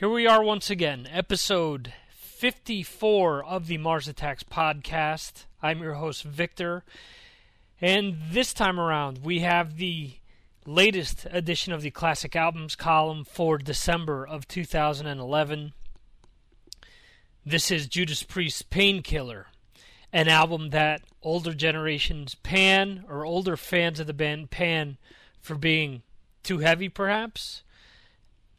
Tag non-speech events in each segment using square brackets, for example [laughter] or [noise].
Here we are once again, episode 54 of the Mars Attacks podcast. I'm your host, Victor. And this time around, we have the latest edition of the Classic Albums column for December of 2011. This is Judas Priest's Painkiller, an album that older generations pan, or older fans of the band pan, for being too heavy, perhaps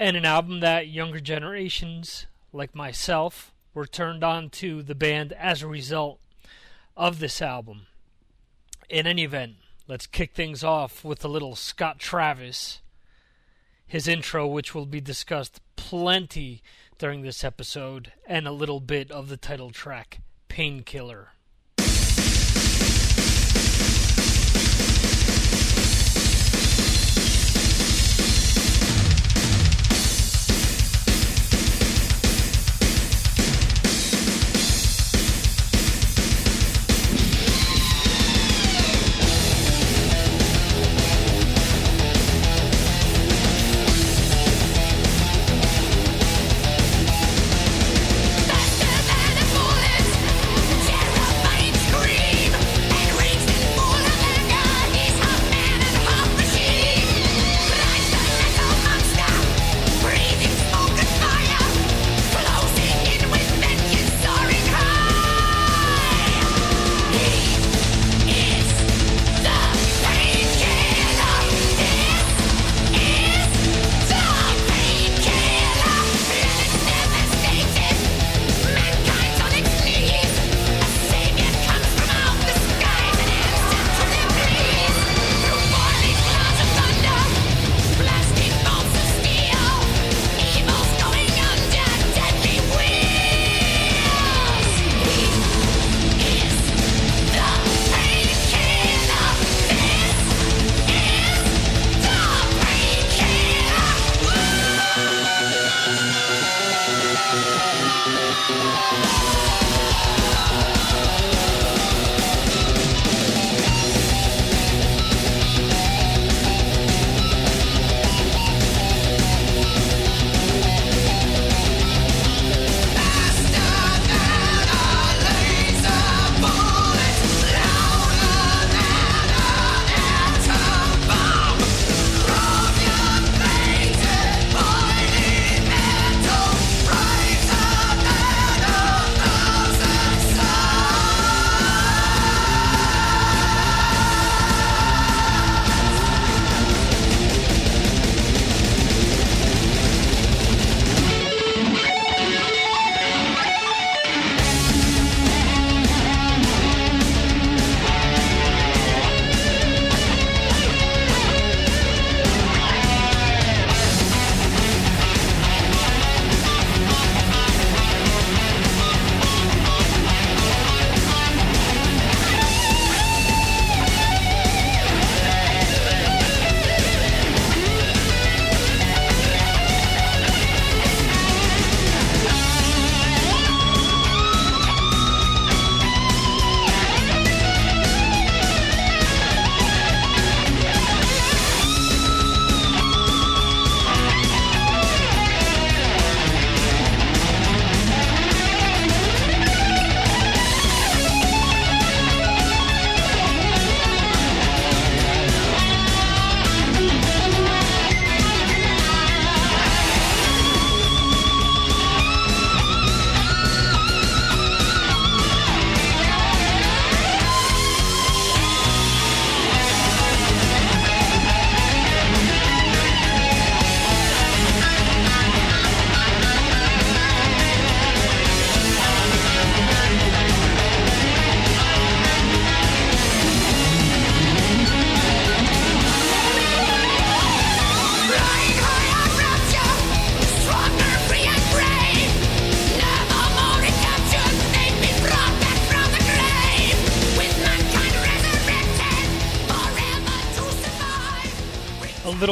and an album that younger generations, like myself, were turned on to the band as a result of this album. In any event, let's kick things off with a little Scott Travis. His intro, which will be discussed plenty during this episode, and a little bit of the title track, Painkiller.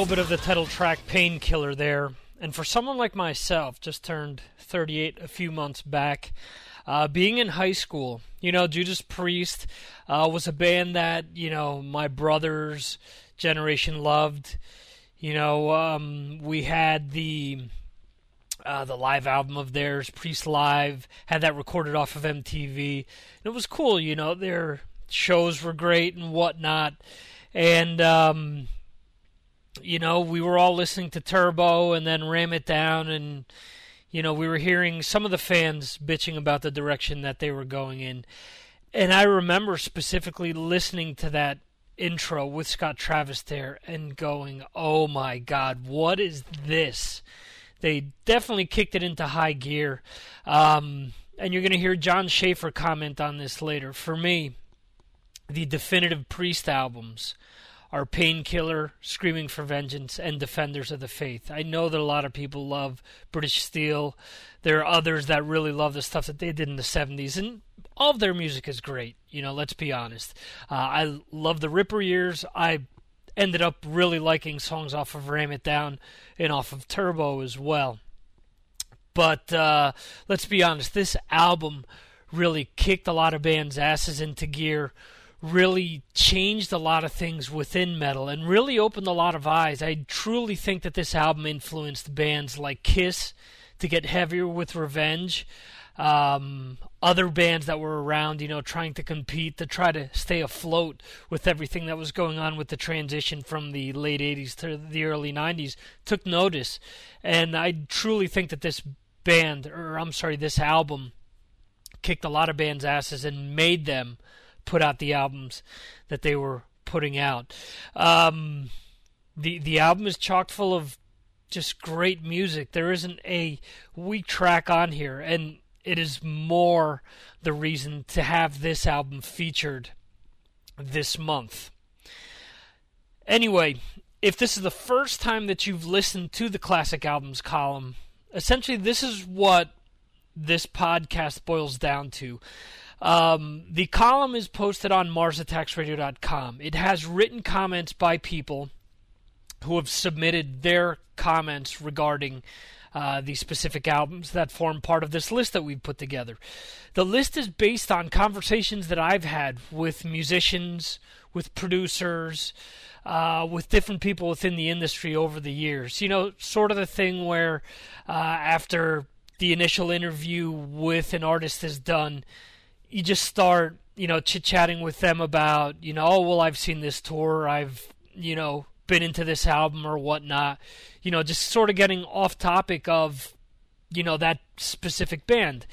Bit of the title track Painkiller there. And for someone like myself, just turned 38 a few months back, uh, being in high school, you know, Judas Priest uh, was a band that, you know, my brother's generation loved. You know, um, we had the uh, the live album of theirs, Priest Live, had that recorded off of MTV. And It was cool, you know. Their shows were great and whatnot, and um, you know we were all listening to Turbo and then Ram It Down, and you know we were hearing some of the fans bitching about the direction that they were going in, and I remember specifically listening to that intro with Scott Travis there and going, "Oh my God, what is this?" They definitely kicked it into high gear. Um, and you're going to hear Jon Schaffer comment on this later. For me, the definitive Priest albums are Painkiller, Screaming for Vengeance, and Defenders of the Faith. I know that a lot of people love British Steel. There are others that really love the stuff that they did in the 70s, and all of their music is great. You know, let's be honest. Uh, I love the Ripper years. I ended up really liking songs off of Ram It Down and off of Turbo as well. But uh, let's be honest, this album really kicked a lot of bands' asses into gear, really changed a lot of things within metal, and really opened a lot of eyes. I truly think that this album influenced bands like Kiss to get heavier with Revenge um, other bands that were around, you know, trying to compete to try to stay afloat with everything that was going on with the transition from the late 80s to the early 90s took notice. And I truly think that this band, or I'm sorry, this album, kicked a lot of bands' asses and made them put out the albums that they were putting out. Um, the the album is chock full of just great music. There isn't a weak track on here, and it is more the reason to have this album featured this month. Anyway, if this is the first time that you've listened to the classic albums column, essentially this is what this podcast boils down to. Um, the column is posted on MarsAttacksRadio.com. It has written comments by people who have submitted their comments regarding uh, the specific albums that form part of this list that we've put together. The list is based on conversations that I've had with musicians, with producers, uh, with different people within the industry over the years. You know, sort of the thing where uh, after the initial interview with an artist is done, you just start, you know, chit chatting with them about, you know, oh, well, I've seen this tour, I've, you know, been into this album or whatnot. You know, just sort of getting off topic of, you know, that specific band.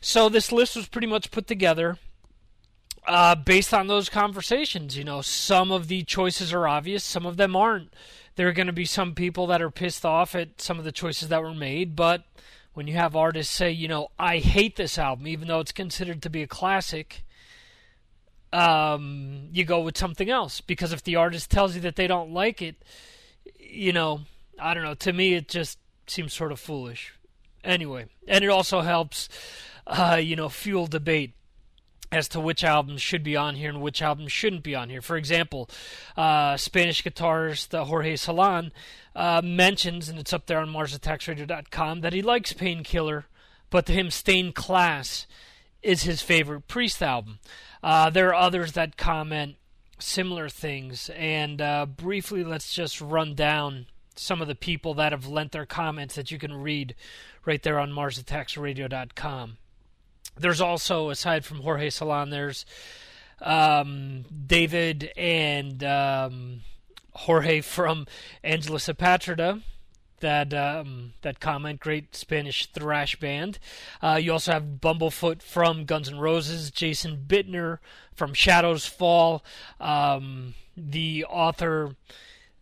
So this list was pretty much put together uh, based on those conversations. You know, some of the choices are obvious, some of them aren't. There are going to be some people that are pissed off at some of the choices that were made, but when you have artists say, you know, I hate this album, even though it's considered to be a classic, um, you go with something else because if the artist tells you that they don't like it, you know, I don't know. To me, it just seems sort of foolish. Anyway, and it also helps, uh, you know, fuel debate as to which albums should be on here and which albums shouldn't be on here. For example, uh, Spanish guitarist uh, Jorge Salan uh, mentions, and it's up there on MarsAttacksRadio.com, that he likes Painkiller, but to him, Stained Class is his favorite Priest album. Uh, there are others that comment similar things, and uh, briefly, let's just run down some of the people that have lent their comments that you can read right there on MarsAttacksRadio.com. There's also, aside from Jorge Salan, there's um, David and um, Jorge from Angelus Apatrida that um, that comment. Great Spanish thrash band. Uh, you also have Bumblefoot from Guns N' Roses, Jason Bittner from Shadows Fall, um, the author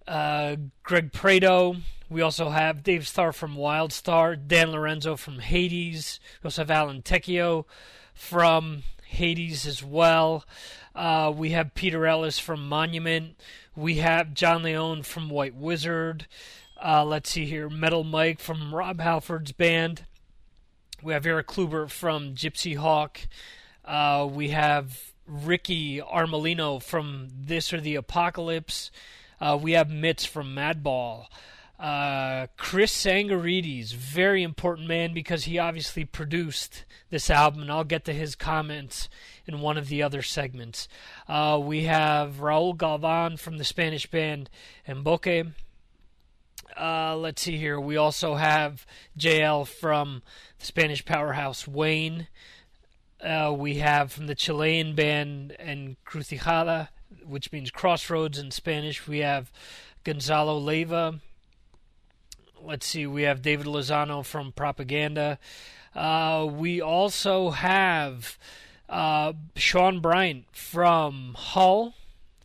uh, Greg Prato. We also have Dave Starr from Wildestarr, Dan Lorenzo from Hades. We also have Alan Tecchio from Hades as well. Uh, we have Peter Ellis from Monument. We have John Leon from White Wizzard. Uh, let's see here. Metal Mike from Rob Halford's band. We have Erik Kluiber from Gypsy Hawk. Uh, we have Ricky Armellino from This or the Apocalypse. Uh, we have Mitts from Madball. Uh, Chris Tsangarides, very important man because he obviously produced this album, and I'll get to his comments in one of the other segments. Uh, we have Raul Galvan from the Spanish band Emboque. Uh, let's see here. We also have JL from the Spanish powerhouse Wayne. Uh, we have from the Chilean band Encrucijada, which means crossroads in Spanish. We have Gonzalo Leyva. Let's see. We have David Lozano from Propaganda. Uh, we also have uh, Sean Bryant from Hull,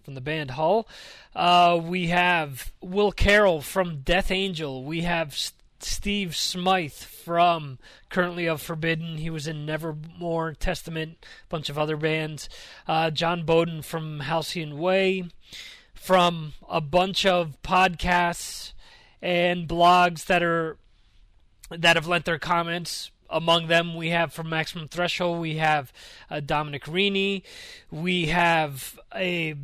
from the band Hull. Uh, we have Will Carroll from Death Angel. We have Steve Smyth from currently of Forbidden. He was in Nevermore, Testament, a bunch of other bands. Uh, John Bowden from Halcyon Way. From a bunch of podcasts and blogs that are that have lent their comments among them, we have from Maximum Threshold, we have uh, Dominic Rini, we have a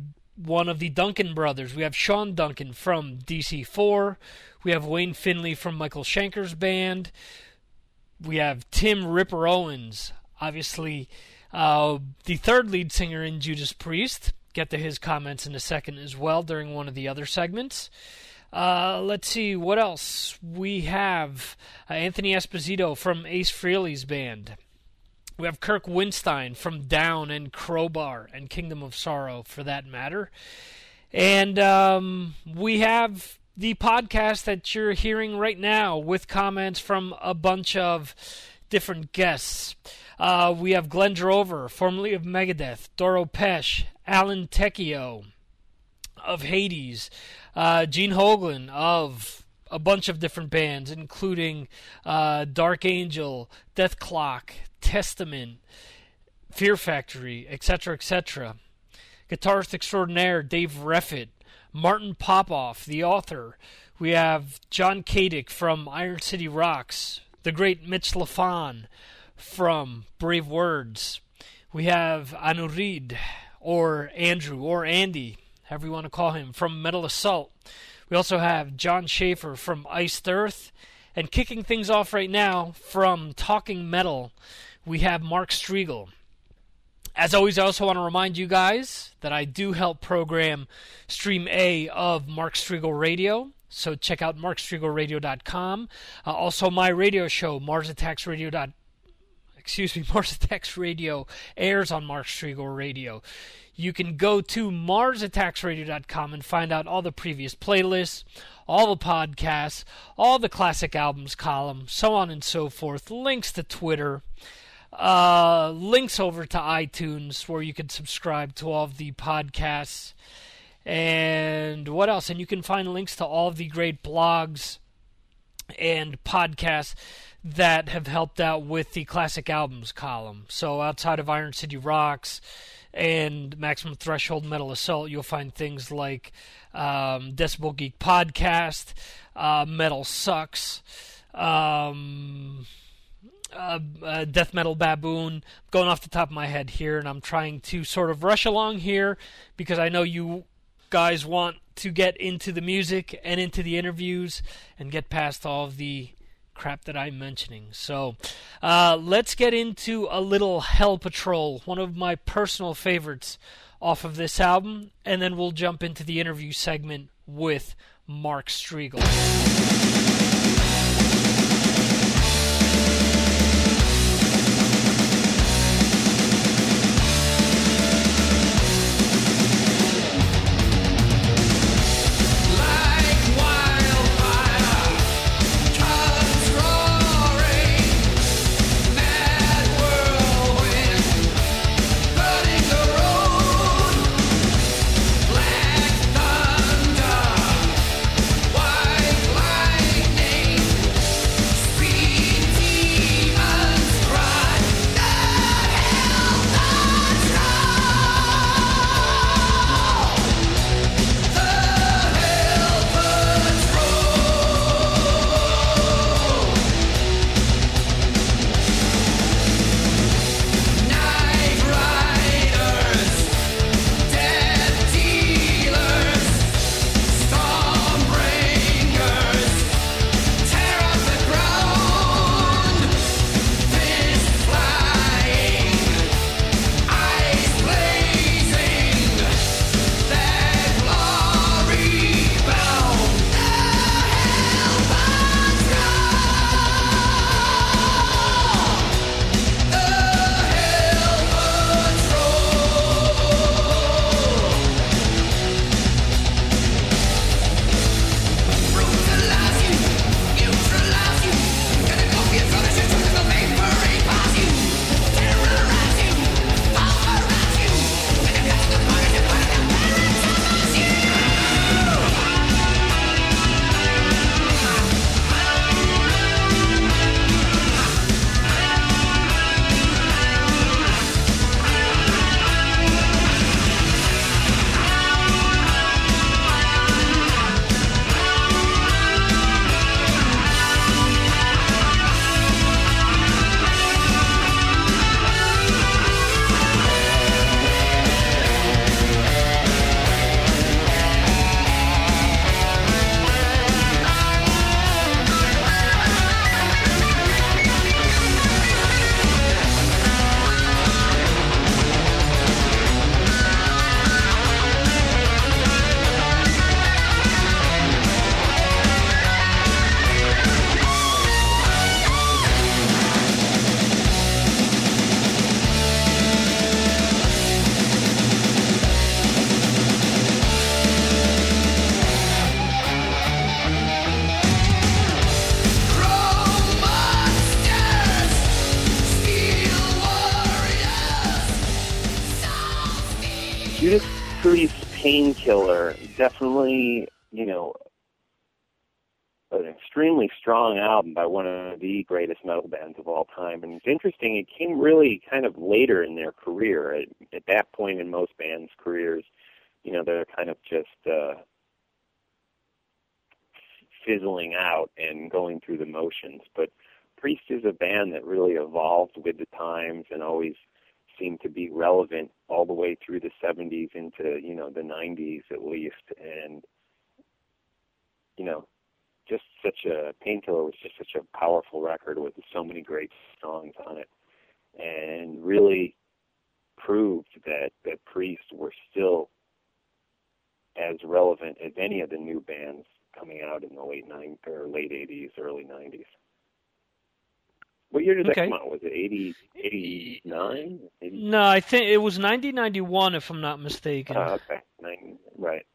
one of the Duncan brothers. We have Sean Duncan from DC4. We have Wayne Findlay from Michael Schenker's band. We have Tim Ripper Owens, obviously uh, the third lead singer in Judas Priest. Get to his comments in a second as well during one of the other segments. Uh, let's see what else we have. Uh, Anthony Esposito from Ace Frehley's band. We have Kirk Windstein from Down and Crowbar and Kingdom of Sorrow, for that matter. And um, we have the podcast that you're hearing right now with comments from a bunch of different guests. Uh, we have Glenn Drover, formerly of Megadeth, Doro Pesch, Alan Tecchio of Hades, uh, Gene Hoglan of a bunch of different bands, including uh, Dark Angel, Dethklok, Testament, Fear Factory, etc., etc. Guitarist extraordinaire Dave Reffett, Martin Popoff, the author. We have John Kadick from Iron City Rocks, the great Mitch Lafon from Brave Words. We have Anurid, or Andrew, or Andy, however you want to call him, from Metal Assault. We also have Jon Schaffer from Iced Earth. And kicking things off right now from Talking Metal, we have Mark Strigl. As always, I also want to remind you guys that I do help program Stream A of Mark Strigl Radio. So check out markstriglradio.com. Uh, also, my radio show, Mars Attacks Radio. Excuse me, [laughs] Mars Attacks Radio airs on Mark Strigl Radio. You can go to MarsAttacksRadio.com and find out all the previous playlists, all the podcasts, all the classic albums column, so on and so forth. Links to Twitter, uh, links over to iTunes where you can subscribe to all of the podcasts. And what else? And you can find links to all of the great blogs and podcasts that have helped out with the classic albums column. So outside of Iron City Rocks, and Maximum Threshold Metal Assault, you'll find things like um, Decibel Geek Podcast, uh, Metal Sucks, um, uh, uh, Death Metal Baboon. Going off the top of my head here, and I'm trying to sort of rush along here because I know you guys want to get into the music and into the interviews and get past all of the crap that I'm mentioning. So uh, let's get into a little Hell Patrol, one of my personal favorites off of this album, and then we'll jump into the interview segment with Mark Strigl. Priest Painkiller, definitely, you know, an extremely strong album by one of the greatest metal bands of all time. And it's interesting, it came really kind of later in their career. At, at that point in most bands' careers, you know, they're kind of just uh, fizzling out and going through the motions. But Priest is a band that really evolved with the times and always seemed to be relevant all the way through the 70s into, you know, the 90s at least. And, you know, just such a painkiller was just such a powerful record with so many great songs on it, and really proved that that Priest were still as relevant as any of the new bands coming out in the late nine or late eighties, early nineties. What year did Okay. that come out? Was it 80, 89? 80? No, I think it was 1991, if I'm not mistaken. Oh, okay. Nine, right.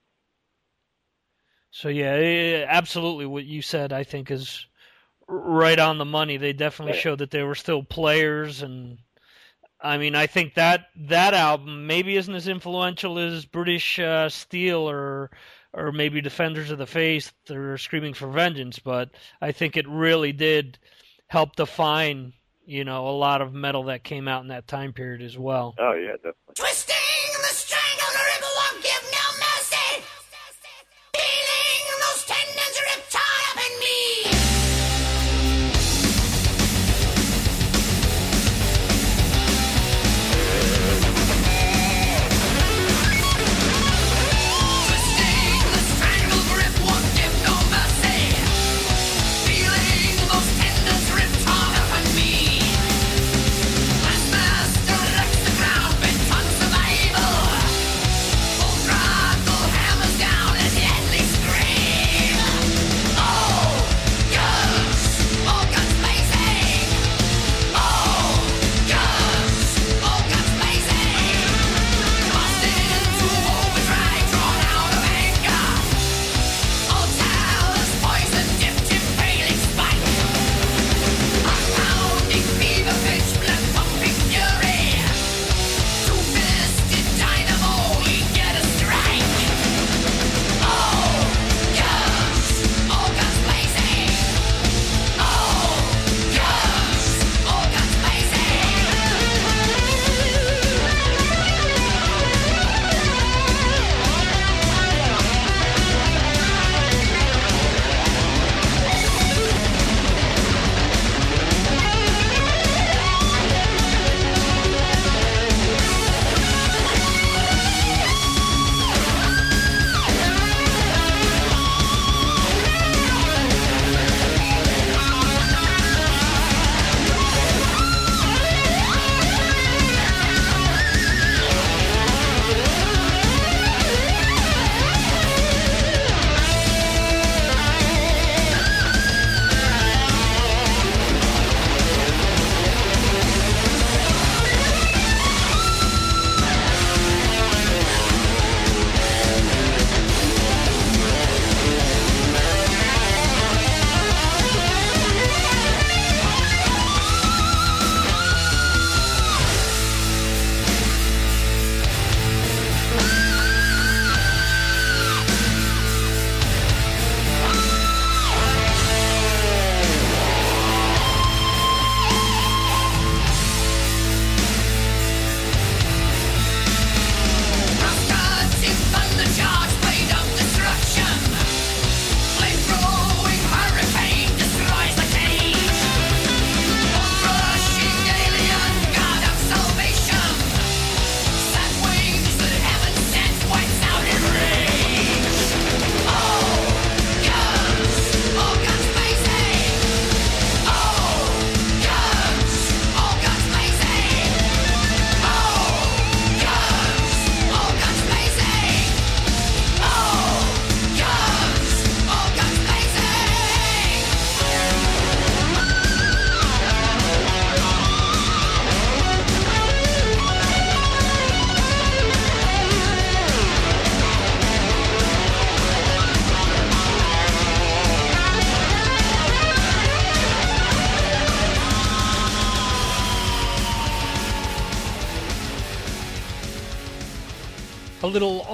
So yeah, absolutely what you said I think is right on the money. They definitely Yeah. showed that they were still players and I mean, I think that that album maybe isn't as influential as British uh, Steel or or maybe Defenders of the Faith or Screaming for Vengeance, but I think it really did help define, you know, a lot of metal that came out in that time period as well. Oh, yeah, definitely. Twisting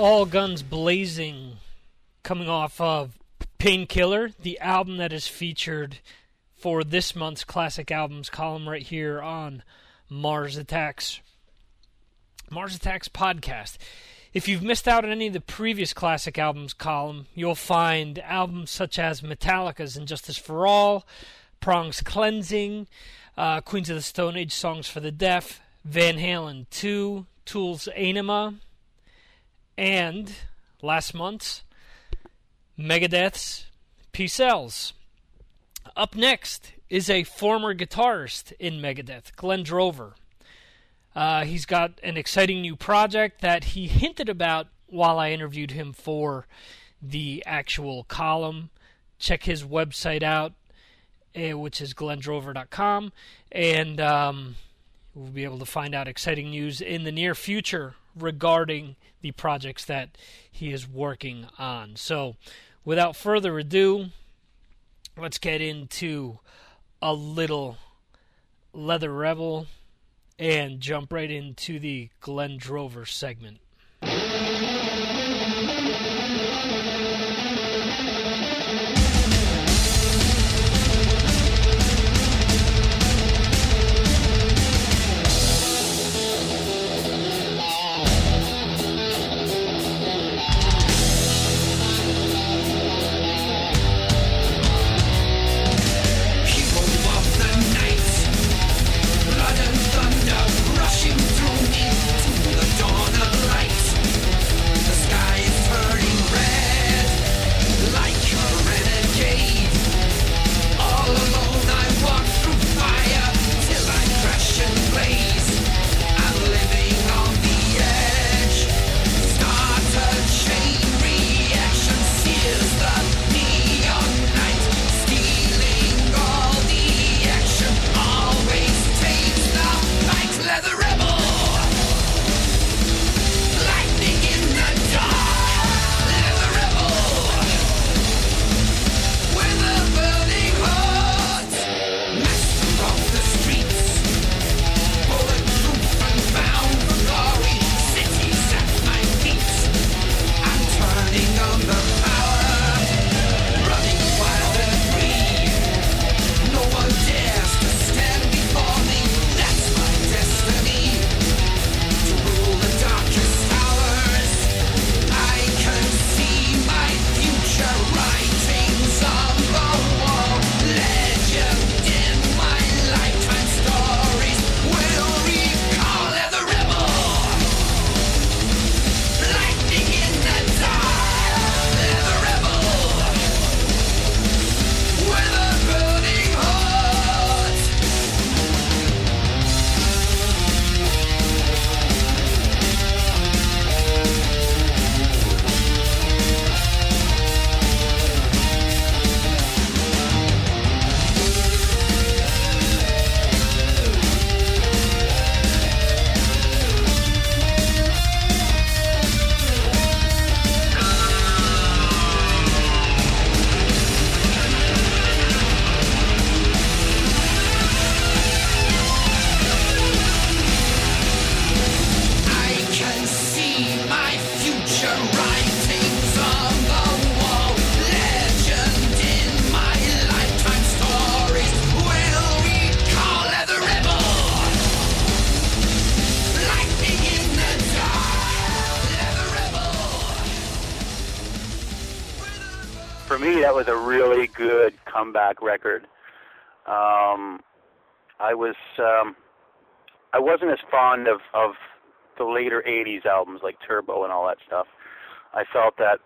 all guns blazing coming off of Painkiller, the album that is featured for this month's classic albums column right here on Mars Attacks. Mars Attacks podcast. If you've missed out on any of the previous classic albums column, you'll find albums such as Metallica's And Justice for All, Prong's Cleansing, uh, Queens of the Stone Age Songs for the Deaf, Van Halen 2, Tool's Ænima, and last month's Megadeth's Peace Sells. Up next is a former guitarist in Megadeth, Glenn Drover. Uh, he's got an exciting new project that he hinted about while I interviewed him for the actual column. Check his website out, uh, which is glendrover.com, and um, we'll be able to find out exciting news in the near future regarding the projects that he is working on. So, without further ado, let's get into a little Leather Rebel and jump right into the Glenn Drover segment. Um, I wasn't as fond of of the later '80s albums like Turbo and all that stuff. I felt that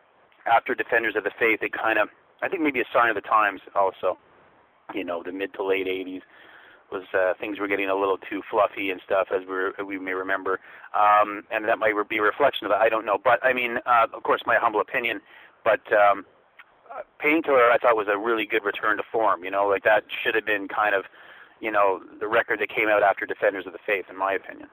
after Defenders of the Faith, it kind of I think maybe a sign of the times also. You know, the mid to late '80s was uh, things were getting a little too fluffy and stuff, as we we may remember, um, and that might be a reflection of it. I don't know, but I mean, uh, of course, my humble opinion, but. Um, uh, Painkiller, I thought was a really good return to form. You know, like that should have been kind of, you know, the record that came out after Defenders of the Faith, in my opinion.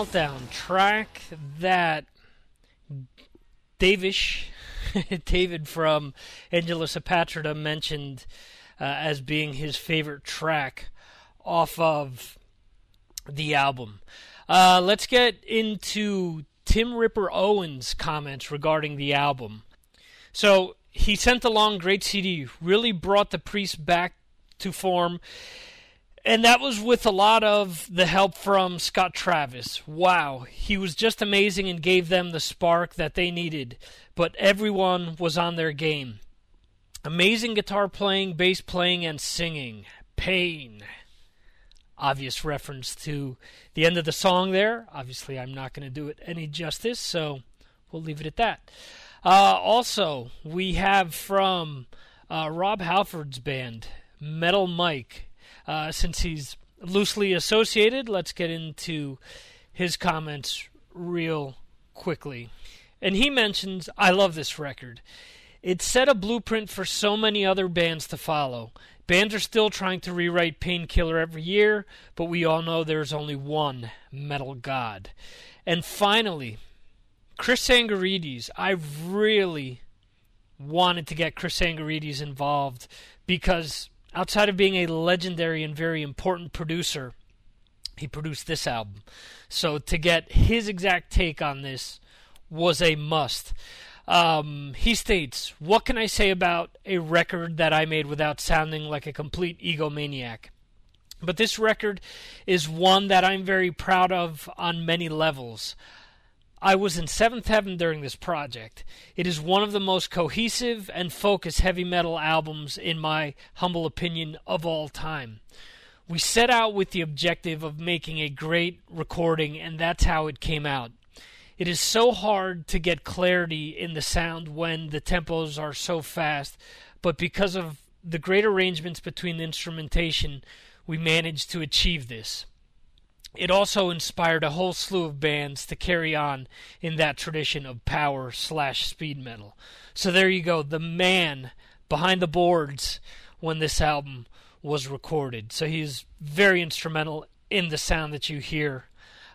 Meltdown track that Davish, [laughs] David from Angelus Apatrida mentioned uh, as being his favorite track off of the album. Uh, let's get into Tim Ripper Owens' comments regarding the album. So he sent along great CD, really brought the priest back to form. And that was with a lot of the help from Scott Travis. Wow, he was just amazing and gave them the spark that they needed. But everyone was on their game. Amazing guitar playing, bass playing, and singing. Pain. Obvious reference to the end of the song there. Obviously, I'm not going to do it any justice, so we'll leave it at that. Uh, also, we have from uh, Rob Halford's band, Metal Mike. Uh, since he's loosely associated, let's get into his comments real quickly. And he mentions, I love this record. It set a blueprint for so many other bands to follow. Bands are still trying to rewrite Painkiller every year, but we all know there's only one metal god. And finally, Chris Tsangarides. I really wanted to get Chris Tsangarides involved because outside of being a legendary and very important producer, he produced this album. So to get his exact take on this was a must. Um, he states, What can I say about a record that I made without sounding like a complete egomaniac? But this record is one that I'm very proud of on many levels. I was in seventh heaven during this project. It is one of the most cohesive and focused heavy metal albums, in my humble opinion, of all time. We set out with the objective of making a great recording, and that's how it came out. It is so hard to get clarity in the sound when the tempos are so fast, but because of the great arrangements between the instrumentation, we managed to achieve this. It also inspired a whole slew of bands to carry on in that tradition of power slash speed metal. So there you go, the man behind the boards when this album was recorded. So he's very instrumental in the sound that you hear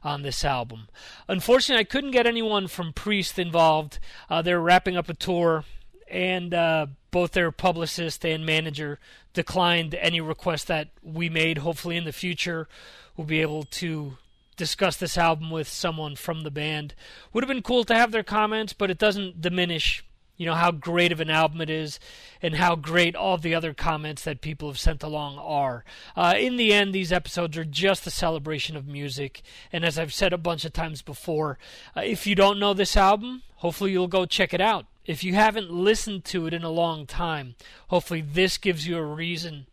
on this album. Unfortunately, I couldn't get anyone from Priest involved. Uh, they're wrapping up a tour, and uh, both their publicist and manager declined any request that we made. Hopefully, in the future, we'll be able to discuss this album with someone from the band. Would have been cool to have their comments, but it doesn't diminish, you know, how great of an album it is and how great all the other comments that people have sent along are. Uh, in the end, these episodes are just a celebration of music, and as I've said a bunch of times before, uh, if you don't know this album, hopefully you'll go check it out. If you haven't listened to it in a long time, hopefully this gives you a reason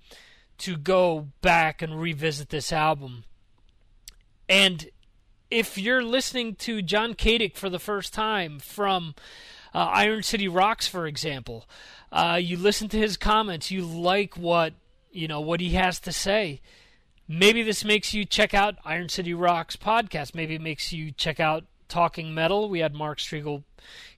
to go back and revisit this album. And if you're listening to John Kadick for the first time from uh, Iron City Rocks, for example, uh, you listen to his comments, you like what you know what he has to say. Maybe this makes you check out Iron City Rocks podcast. Maybe it makes you check out Talking Metal. We had Mark Strigl,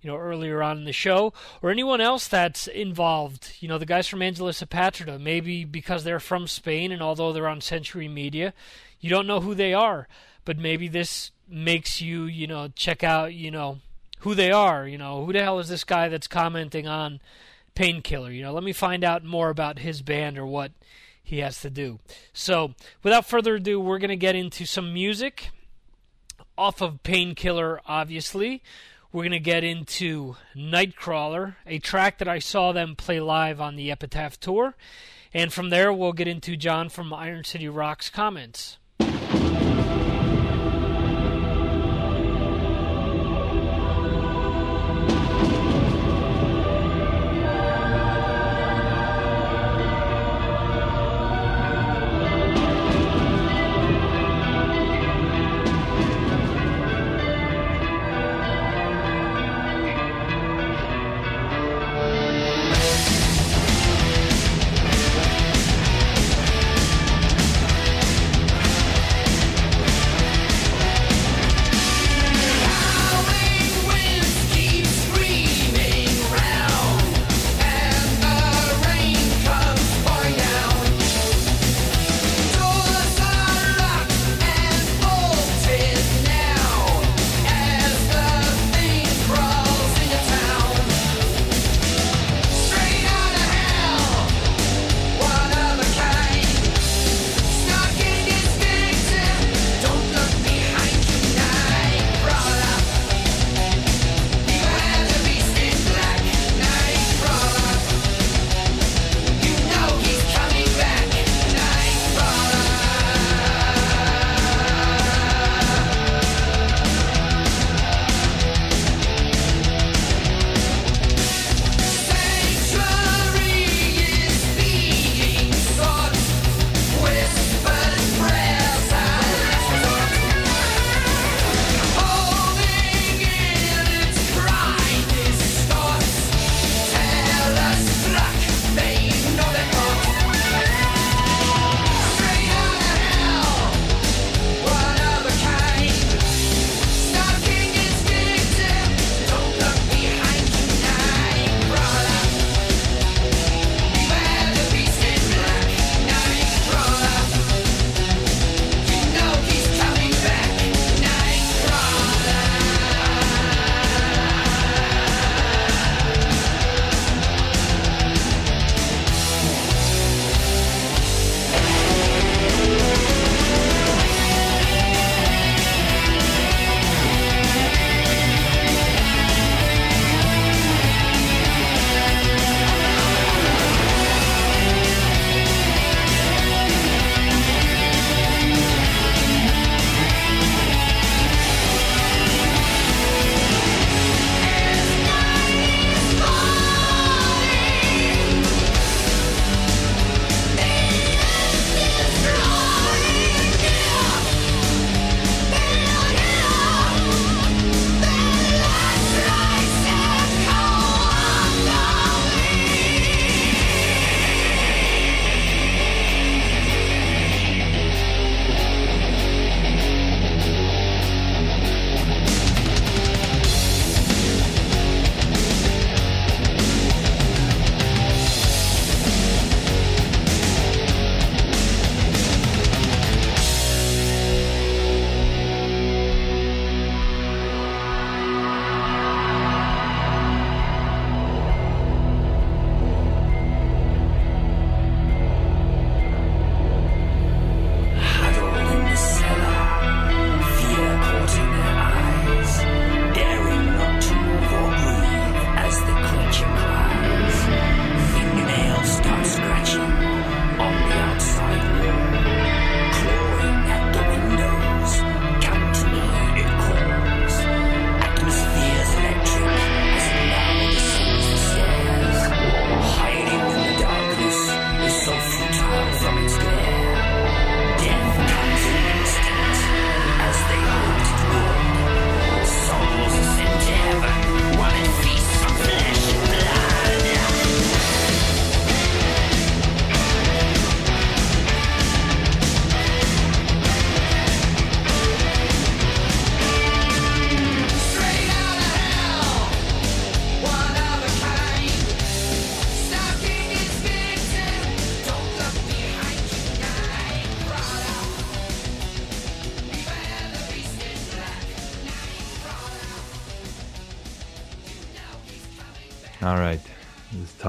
you know, earlier on in the show, or anyone else that's involved. You know, the guys from Angelus Apatrida. Maybe because they're from Spain, and although they're on Century Media, you don't know who they are. But maybe this makes you, you know, check out, you know, who they are. You know, who the hell is this guy that's commenting on Painkiller? You know, let me find out more about his band or what he has to do. So, without further ado, we're going to get into some music off of Painkiller, obviously. We're going to get into Nightcrawler, a track that I saw them play live on the Epitaph Tour. And from there, we'll get into John from Iron City Rock's comments.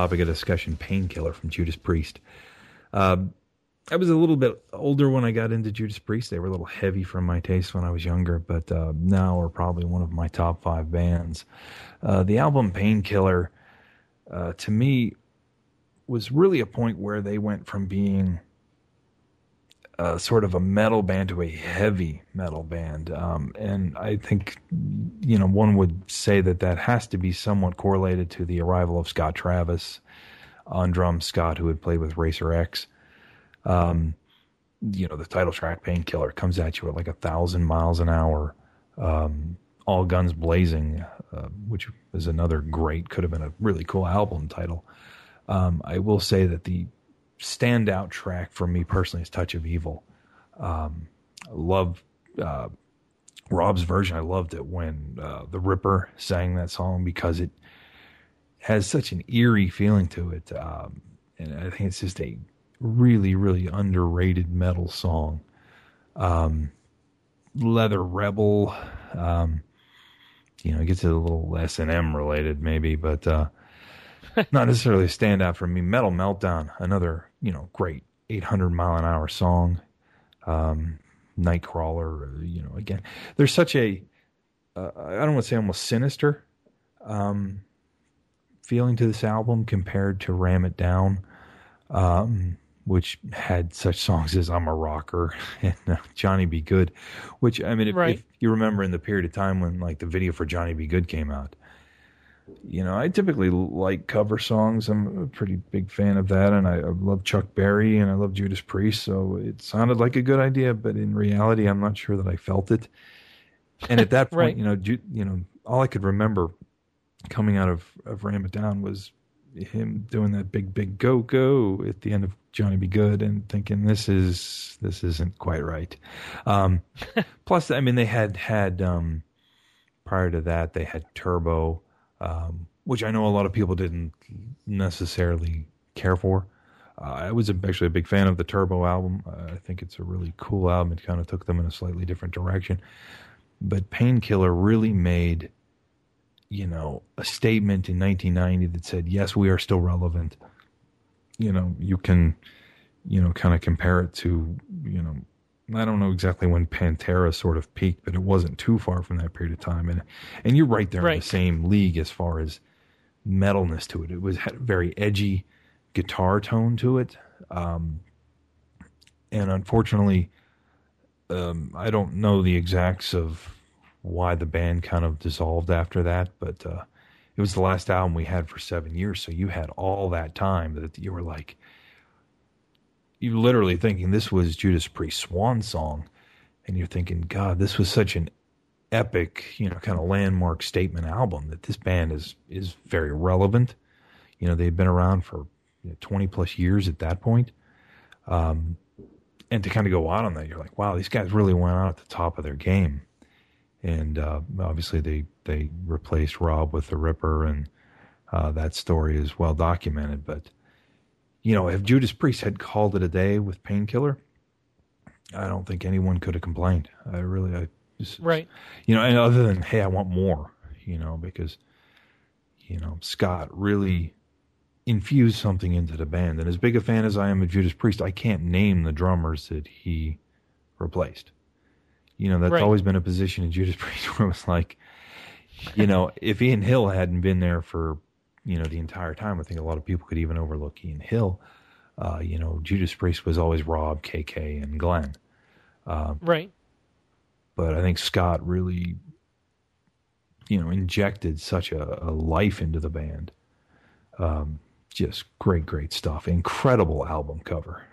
Topic of discussion Painkiller from Judas Priest. Um, I was a little bit older when I got into Judas Priest. They were a little heavy for my taste when I was younger, but uh, now are probably one of my top five bands. Uh, the album Painkiller, uh, to me, was really a point where they went from being uh, sort of a metal band to a heavy metal band. Um, and I think, you know, one would say that that has to be somewhat correlated to the arrival of Scott Travis on drums, Scott, who had played with Racer X. Um, you know, the title track, Painkiller, comes at you at like a thousand miles an hour, um, all guns blazing, uh, which is another great, could have been a really cool album title. Um, I will say that the standout track for me personally is Touch of Evil. Um, I love uh, Rob's version. I loved it when uh, the Ripper sang that song because it has such an eerie feeling to it. Um, and I think it's just a really, really underrated metal song. Um, Leather Rebel, um, you know, it gets a little S and M related maybe, but uh, [laughs] not necessarily a standout for me. Metal Meltdown, another you know great 800 mile an hour song. Um, Nightcrawler, uh, you know, again, there's such a uh, I don't want to say almost sinister um, feeling to this album compared to Ram It Down, um, which had such songs as I'm a Rocker [laughs] and uh, Johnny B. Goode, which I mean, if, Right. if you remember in the period of time when like the video for Johnny B. Goode came out, you know, I typically like cover songs. I'm a pretty big fan of that, and I, I love Chuck Berry and I love Judas Priest. So it sounded like a good idea, but in reality, I'm not sure that I felt it. And at that [laughs] point, Right. you know, Ju- you know, all I could remember coming out of of Ram It Down was him doing that big, big go go at the end of Johnny B. Goode, and thinking this is this isn't quite right. Um, [laughs] plus, I mean, they had had um, prior to that they had Turbo, um, which I know a lot of people didn't necessarily care for. Uh, I was actually a big fan of the Turbo album. I think it's a really cool album. It kind of took them in a slightly different direction. But Painkiller really made, you know, a statement in 1990 that said, yes, we are still relevant. You know, you can, you know, kind of compare it to, you know, I don't know exactly when Pantera sort of peaked, but it wasn't too far from that period of time. And and you're right there in the same league as far as metalness to it. It was had a very edgy guitar tone to it. Um, and unfortunately, um, I don't know the exacts of why the band kind of dissolved after that, but uh, it was the last album we had for seven years. So you had all that time that you were like, you literally thinking this was Judas Priest's swan song, and you're thinking, God, this was such an epic, you know, kind of landmark statement album that this band is is very relevant. You know, they've been around for you know, 20 plus years at that point. Um, and to kind of go out on that, you're like, wow, these guys really went out at the top of their game. And uh, obviously, they they replaced Rob with the Ripper, and uh, that story is well documented. But you know, if Judas Priest had called it a day with Painkiller, I don't think anyone could have complained. I really, I just, Right. you know, and other than hey, I want more, you know, because you know Scott really infused something into the band. And as big a fan as I am of Judas Priest, I can't name the drummers that he replaced. You know, that's Right. always been a position in Judas [laughs] Priest where it was like, you know, if Ian Hill hadn't been there for, you know, the entire time, I think a lot of people could even overlook Ian Hill. Uh, you know, Judas Priest was always Rob, KK, and Glenn. Right. But I think Scott really, you know, injected such a, a life into the band. Um, just great, great stuff. Incredible album cover.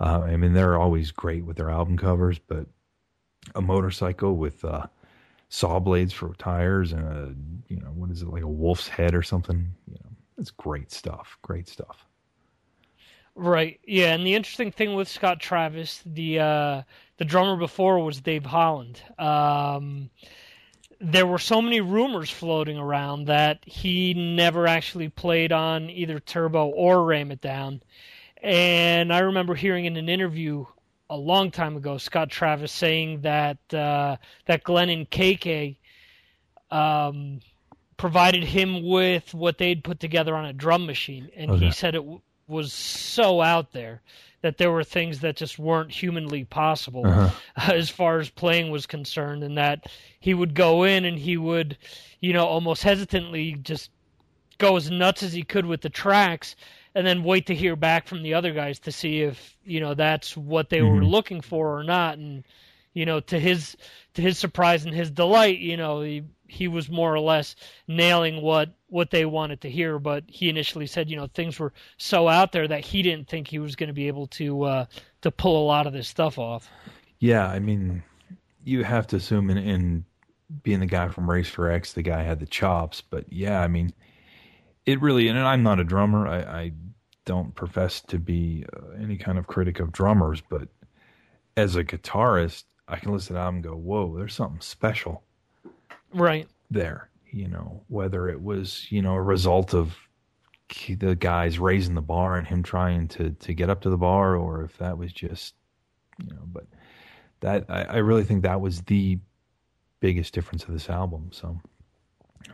Uh, I mean, they're always great with their album covers, but a motorcycle with uh, saw blades for tires and a, you know, what is it, like a wolf's head or something? You know, it's great stuff. Great stuff. Right. Yeah, and the interesting thing with Scott Travis, the uh, the drummer before was Dave Holland. Um, there were so many rumors floating around that he never actually played on either Turbo or Ram It Down. And I remember hearing in an interview a long time ago Scott Travis saying that uh, that Glenn and KK um, provided him with what they'd put together on a drum machine, and Okay. he said it w- was so out there that there were things that just weren't humanly possible Uh-huh. [laughs] as far as playing was concerned, and that he would go in and he would, you know, almost hesitantly just go as nuts as he could with the tracks and then wait to hear back from the other guys to see if you know that's what they were Mhm. looking for or not and you know to his to his surprise and his delight you know he he was more or less nailing what what they wanted to hear but he initially said you know things were so out there that he didn't think he was going to be able to uh to pull a lot of this stuff off Yeah, I mean, you have to assume in, in being the guy from Racer X, the guy had the chops. But yeah, I mean, it really. And I'm not a drummer. I, I don't profess to be uh, any kind of critic of drummers, but as a guitarist, I can listen to them and go, "Whoa, there's something special right there." You know, whether it was you know a result of the guys raising the bar and him trying to to get up to the bar, or if that was just you know, but that I, I really think that was the biggest difference of this album. So,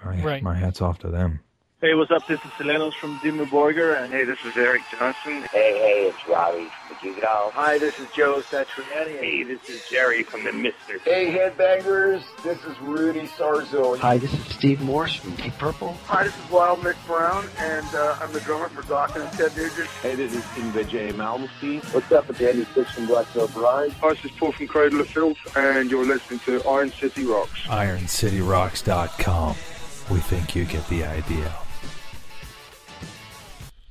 my, Right. my hats off to them. Hey, what's up? This is Silenoz from Dimmu Borgir, and Hey, this is Eric Johnson. Hey, hey, it's Robbie from the Juvenile. hi, this is Joe Satriani. Hey, this is Jerry from the Mister. Hey, headbangers, this is Rudy Sarzo. Hi, this is Steve Morse from Deep Purple. Hi, this is Wild Mick Brown, and uh, I'm the drummer for Dokken and Ted Nugent. Hey, this is Yngwie J. Malmsteen. What's up, it's Andy Fish from Black Veil Bride. Hi, this is Paul from Cradle of Filth, and you're listening to Iron City Rocks. IronCityRocks.com. We think you get the idea.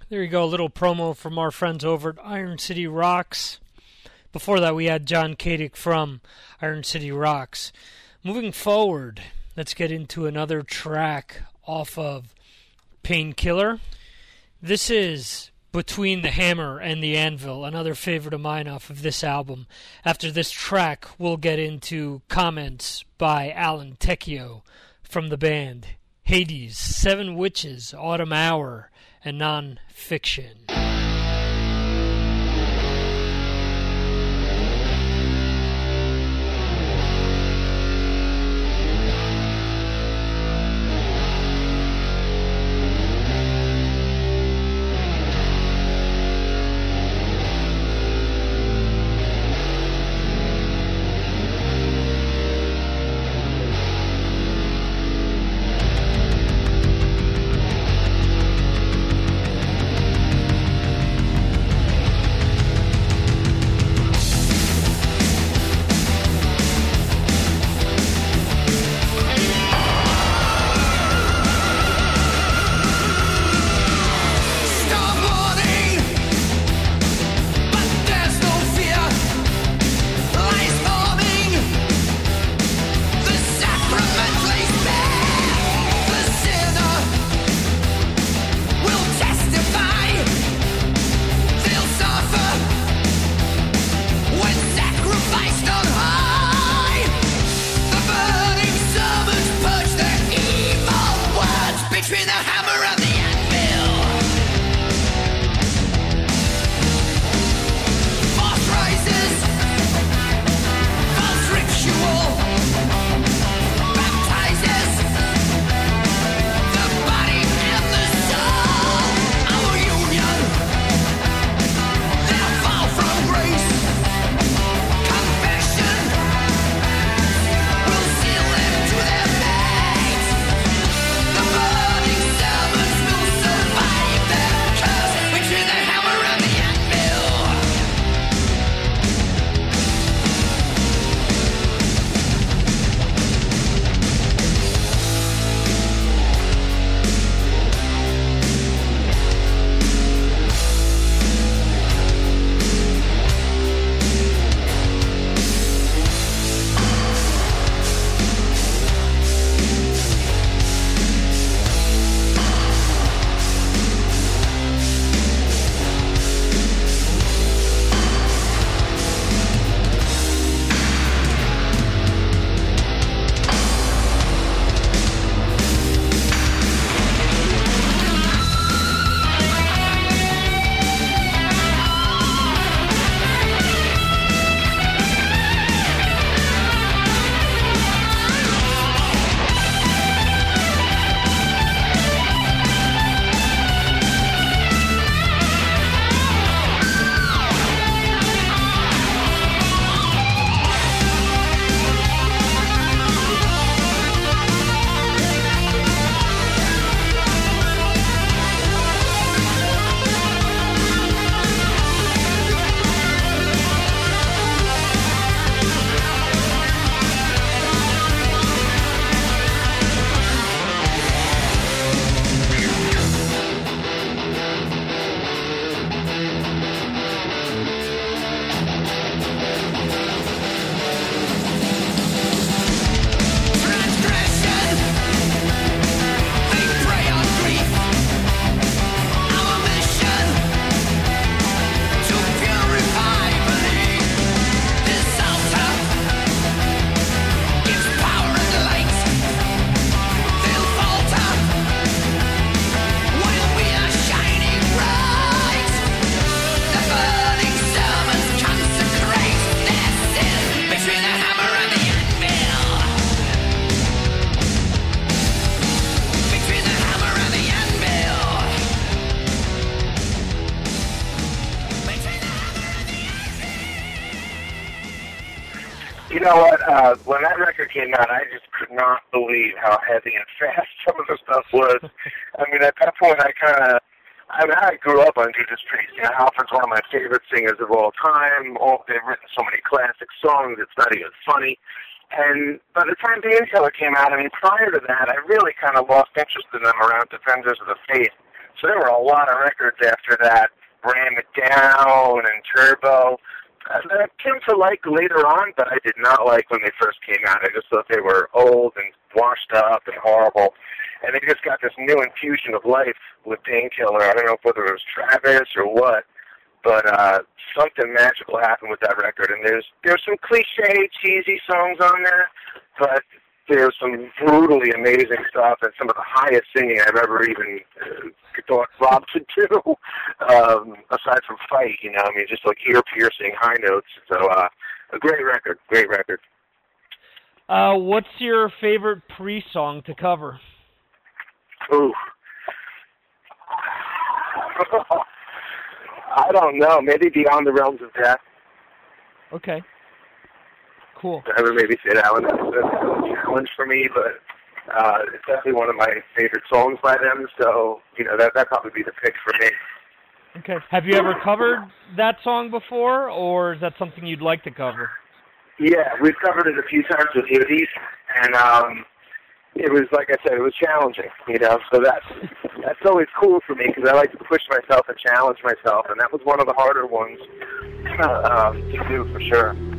There you go, a little promo from our friends over at Iron City Rocks. Before that, we had John Kadick from Iron City Rocks. Moving forward, let's get into another track off of Painkiller. This is Between the Hammer and the Anvil, another favorite of mine off of this album. After this track, we'll get into comments by Alan Tecchio from the band Hades, Seven Witches, Autumn Hour, and Non-Fiction. Came I just could not believe how heavy and [laughs] fast some of the stuff was. I mean, at that point, I kind of. I mean, I grew up on Judas Priest. You know, Halford's one of my favorite singers of all time. All, they've written so many classic songs. It's not even funny. And by the time Painkiller came out, I mean, prior to that, I really kind of lost interest in them around Defenders of the Faith. So there were a lot of records after that, Ram It Down and Turbo. That I came to like later on, but I did not like when they first came out. I just thought they were old and washed up and horrible. And they just got this new infusion of life with Painkiller. I don't know whether it was Travis or what, but uh, something magical happened with that record. And there's there's some cliche, cheesy songs on there, but there's some brutally amazing stuff and some of the highest singing I've ever even thought Rob could do. [laughs] Um, aside from fight, you know, I mean, just like ear piercing high notes. So uh, a great record, great record. Uh, what's your favorite Priest song to cover? Ooh. [laughs] I don't know. Maybe Beyond the Realms of Death. Okay. Cool. I would maybe say that one. That's a challenge for me, but uh, it's definitely one of my favorite songs by them. So you know that that probably be the pick for me. Okay. Have you ever covered that song before, or is that something you'd like to cover? Yeah, we've covered it a few times with Hoodies, and um, it was like I said, it was challenging. You know, so that's that's always cool for me because I like to push myself and challenge myself, and that was one of the harder ones uh, um, to do for sure.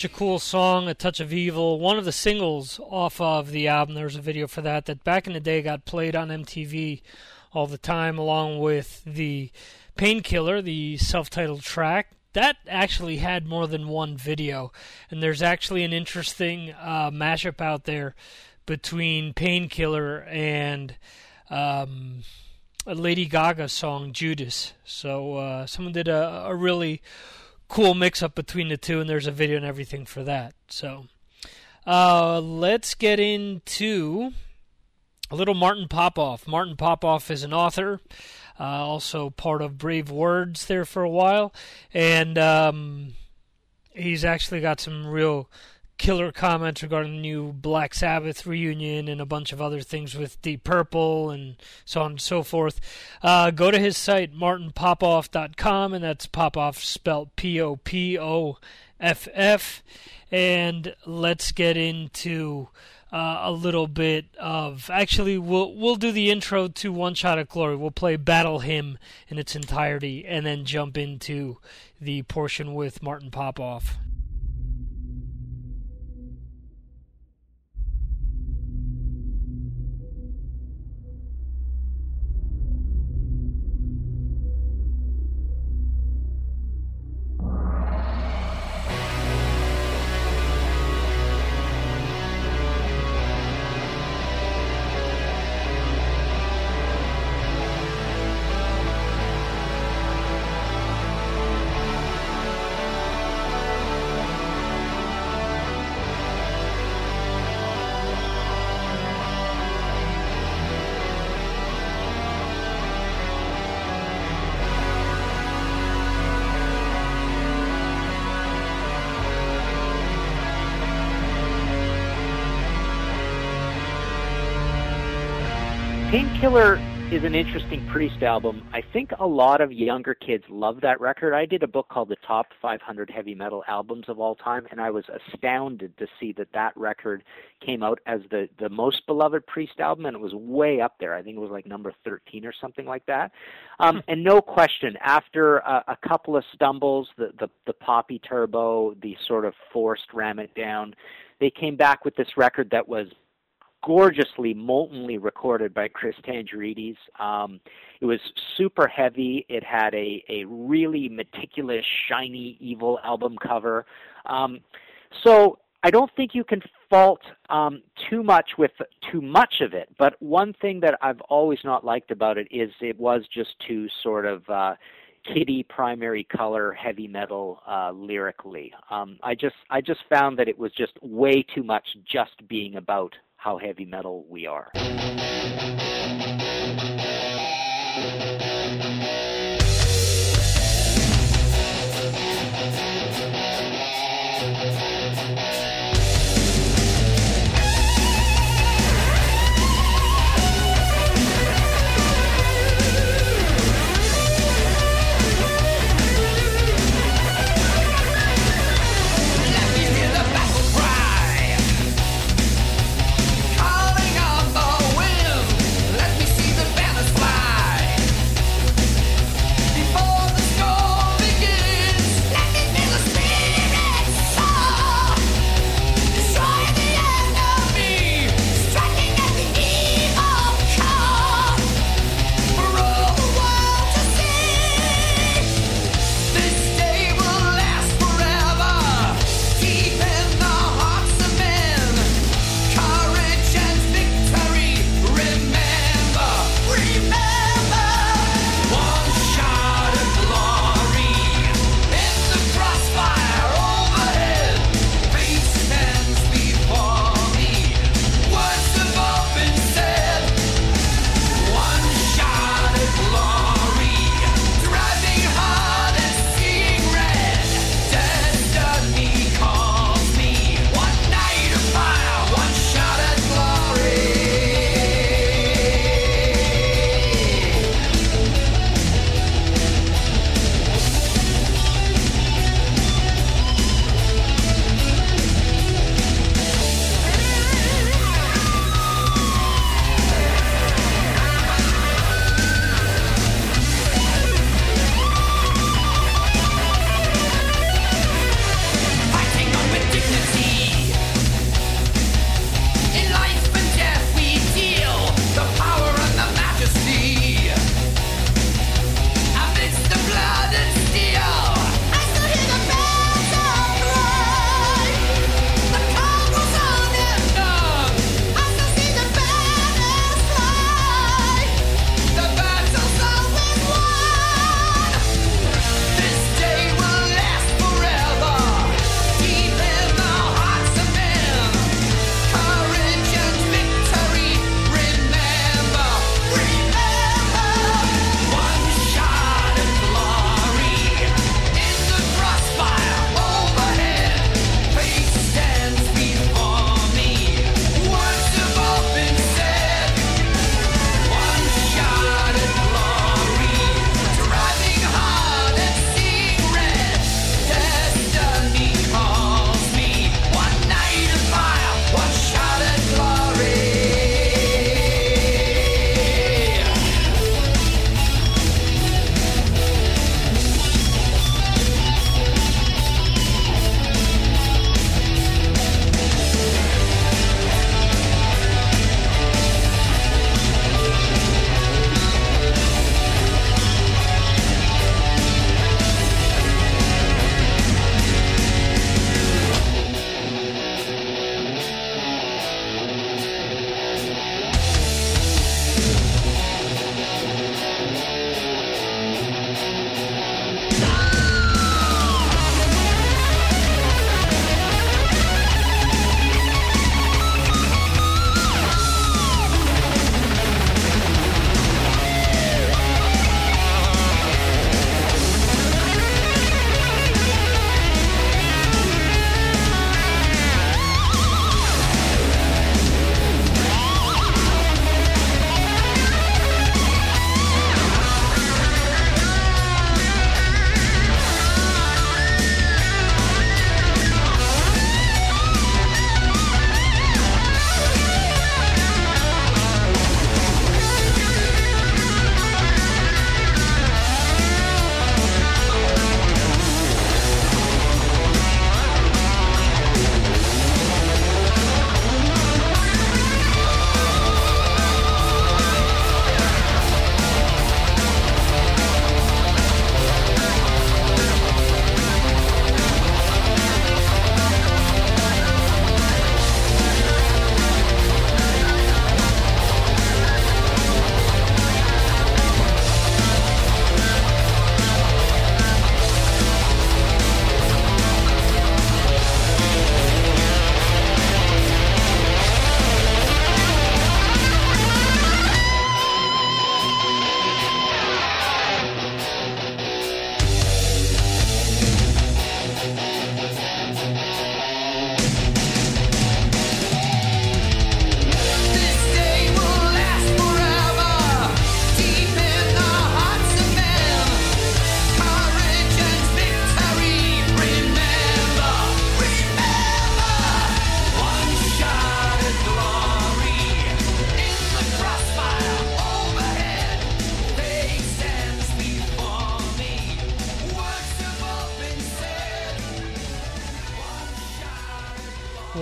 Such a cool song, A Touch of Evil. One of the singles off of the album, there's a video for that, that back in the day got played on MTV all the time, along with the Painkiller, the self titled track. That actually had more than one video, and there's actually an interesting uh, mashup out there between Painkiller and um, a Lady Gaga song, Judas. So uh, someone did a, a really cool mix up between the two, and there's a video and everything for that. So uh, let's get into a little Martin Popoff. Martin Popoff is an author, uh, also part of Brave Words there for a while, and um, he's actually got some real killer comments regarding the new Black Sabbath reunion and a bunch of other things with Deep Purple and so on and so forth. Uh, go to his site, martinpopoff.com, and that's Popoff spelled P O P O F F. And let's get into uh, a little bit of. Actually, we'll we'll do the intro to One Shot at Glory. We'll play Battle Hymn in its entirety, and then jump into the portion with Martin Popoff. Painkiller is an interesting Priest album. I think a lot of younger kids love that record. I did a book called The Top 500 Heavy Metal Albums of All Time, and I was astounded to see that that record came out as the, the most beloved Priest album, and it was way up there. I think it was like number 13 or something like that. Um, and no question, after a, a couple of stumbles, the, the, the Poppy Turbo, the sort of forced ram it down, they came back with this record that was gorgeously, moltenly recorded by Chris Tsangarides. Um, it was super heavy. It had a, a really meticulous, shiny, evil album cover. Um, so I don't think you can fault um, too much with too much of it. But one thing that I've always not liked about it is it was just too sort of uh, kitty primary color heavy metal uh, lyrically. Um, I just I just found that it was just way too much just being about how heavy metal we are.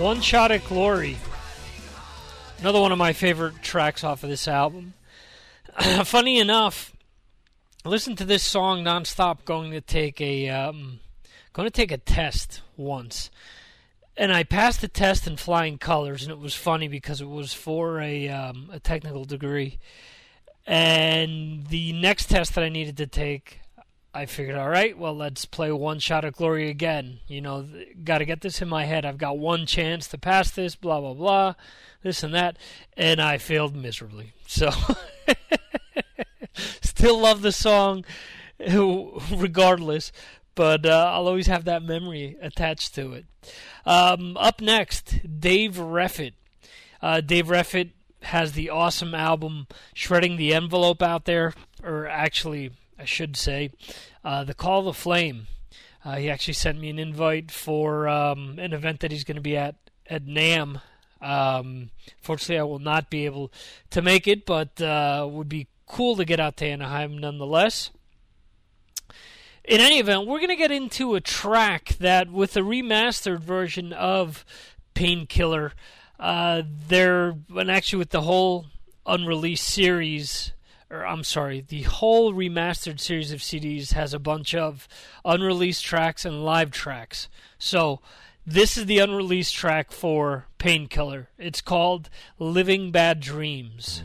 One Shot at Glory. Another one of my favorite tracks off of this album. [clears throat] Funny enough, I listened to this song nonstop going to take a um, going to take a test once. And I passed the test in flying colors, and it was funny because it was for a um, a technical degree. And the next test that I needed to take, I figured, all right, well, let's play One Shot at Glory again. You know, got to get this in my head. I've got one chance to pass this, blah, blah, blah, this and that. And I failed miserably. So, [laughs] still love the song [laughs] regardless, but uh, I'll always have that memory attached to it. Um, up next, Dave Reffett. Uh, Dave Reffett has the awesome album Shredding the Envelope out there, or actually, I should say, uh, The Call the Flame. Uh, he actually sent me an invite for um, an event that he's going to be at at NAMM. Um, fortunately, I will not be able to make it, but uh, would be cool to get out to Anaheim nonetheless. In any event, we're going to get into a track that, with a remastered version of Painkiller, uh, there, and actually with the whole unreleased series, or I'm sorry, the whole remastered series of CDs has a bunch of unreleased tracks and live tracks. So, this is the unreleased track for Painkiller. It's called Living Bad Dreams.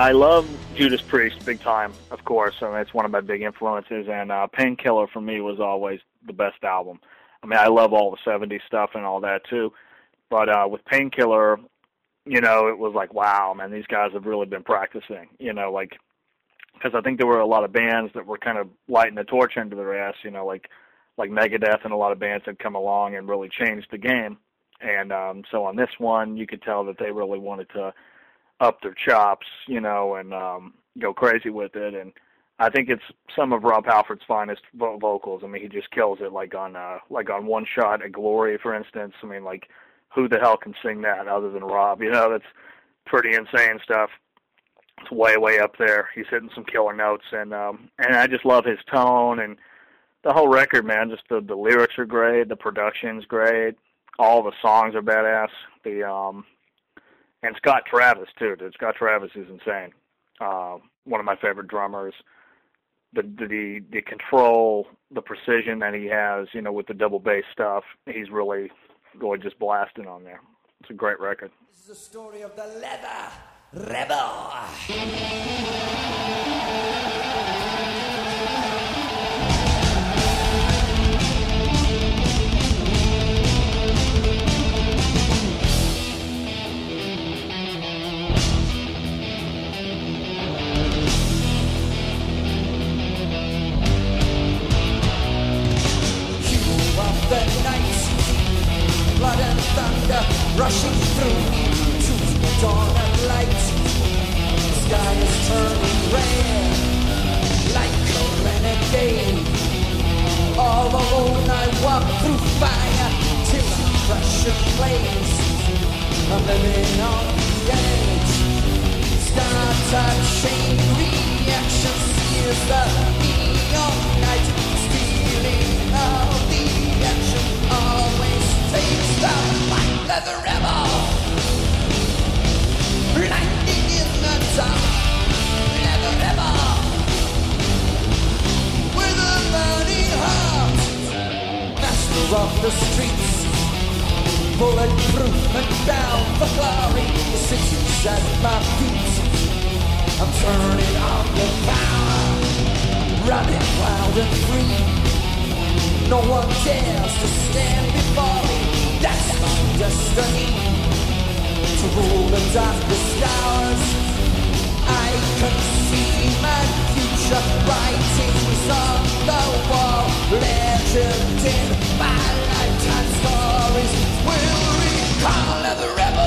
Yeah, I love Judas Priest big time, of course. Mean, it's one of my big influences, and uh, Painkiller for me was always the best album. I mean, I love all the '70s stuff and all that too, but uh, with Painkiller, you know, it was like, wow, man, these guys have really been practicing. You know, like because I think there were a lot of bands that were kind of lighting the torch under their ass. You know, like like Megadeth and a lot of bands had come along and really changed the game. And um, so on this one, you could tell that they really wanted to up their chops, you know, and um, go crazy with it. And I think it's some of Rob Halford's finest vo- vocals. I mean, he just kills it. Like on uh, like on One Shot at Glory, for instance. I mean, like who the hell can sing that other than Rob? You know, that's pretty insane stuff. It's way way up there. He's hitting some killer notes, and um, and I just love his tone and the whole record, man. Just the the lyrics are great, the production's great, all the songs are badass. The um, and Scott Travis too. Dude, Scott Travis is insane. Uh, one of my favorite drummers. The the the control, the precision that he has, you know, with the double bass stuff, he's really really just blasting on there. It's a great record. This is the story of the leather rebel. Rushing through to the dawn and light. The sky is turning red like a renegade. All alone I walk through fire till I crush a place. I'm living on the edge. Start a chain reaction sears the neon night. Stealing all the action always takes the leather rebel. Blinding in the rebel. With a heart, master of the streets. Bulletproof and bound for glory, city's at my feet. I'm turning on the power, running wild and free. No one dares to stand before me. Destiny. To rule the darkest hours. I can see my future writings on the wall. Legend in my lifetime stories will recall of the rebel.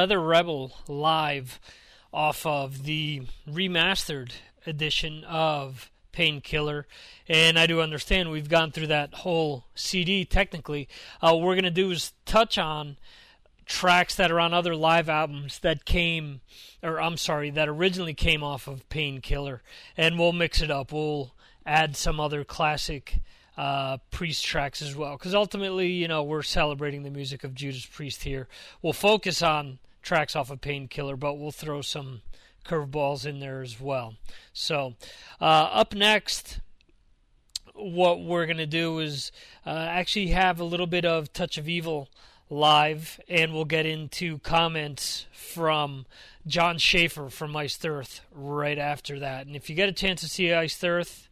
Leather Rebel live off of the remastered edition of Painkiller. And I do understand we've gone through that whole CD technically. Uh, what we're going to do is touch on tracks that are on other live albums that came, or I'm sorry, that originally came off of Painkiller. And we'll mix it up. We'll add some other classic uh, Priest tracks as well. Because ultimately, you know, we're celebrating the music of Judas Priest here. We'll focus on tracks off of Painkiller, but we'll throw some curveballs in there as well. So, uh, up next, what we're going to do is uh, actually have a little bit of Touch of Evil live, and we'll get into comments from Jon Schaffer from Iced Earth right after that. And if you get a chance to see Iced Earth,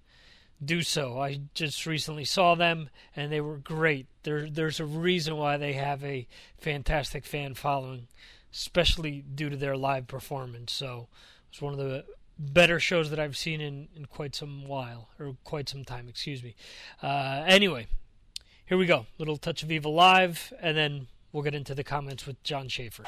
do so. I just recently saw them, and they were great. There, there's a reason why they have a fantastic fan following, especially due to their live performance. So it was one of the better shows that I've seen in, in quite some while, or quite some time, excuse me. Uh, anyway, here we go. Little touch of evil live, and then we'll get into the comments with Jon Schaffer.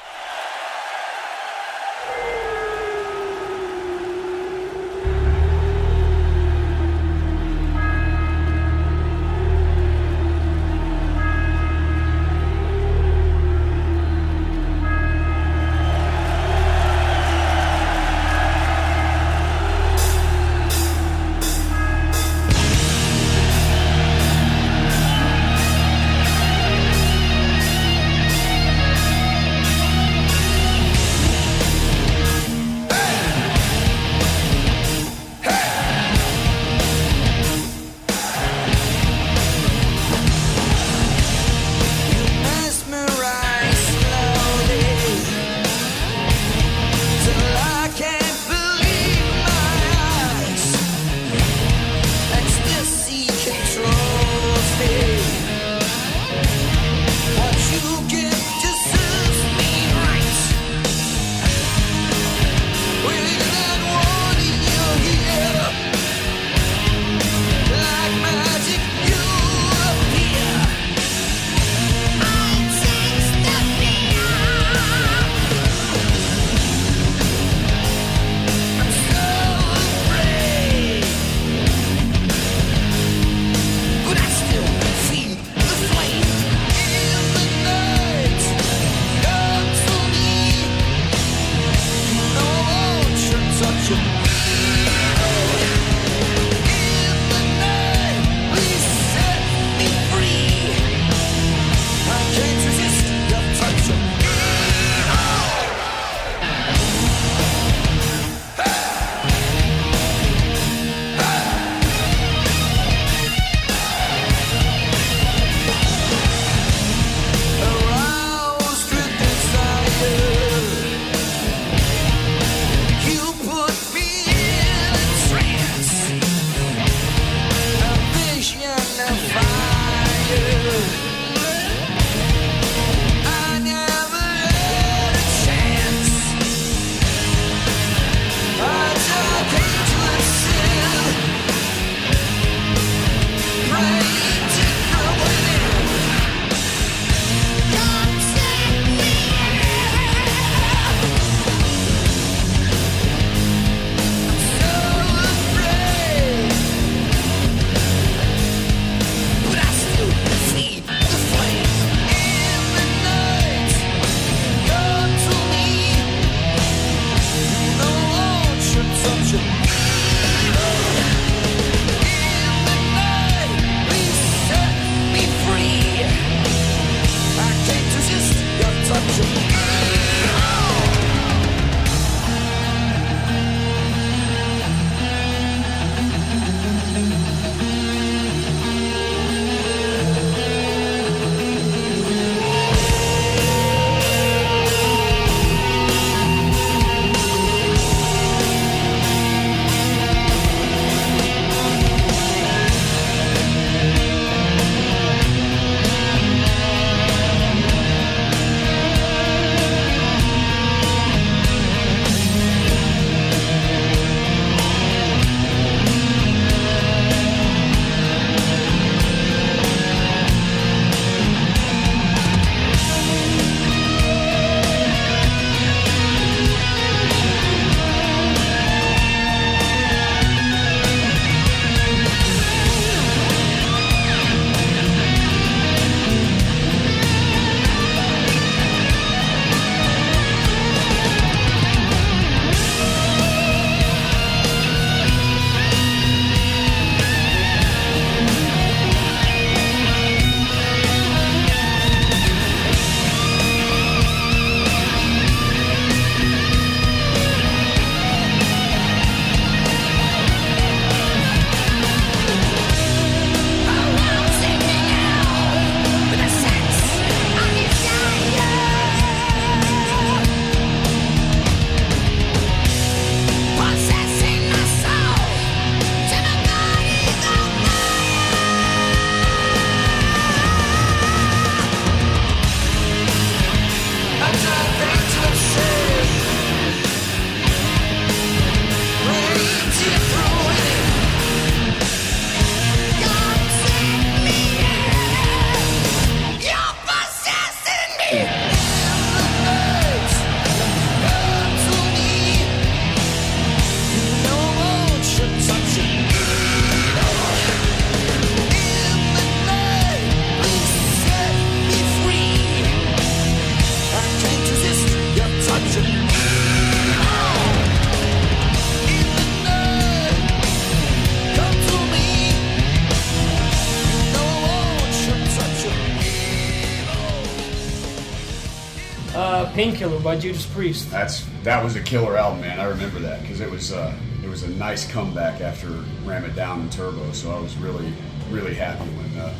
Painkiller by Judas Priest. That's that was a killer album, man. I remember that because it was uh, it was a nice comeback after Ram It Down and Turbo. So I was really really happy when uh,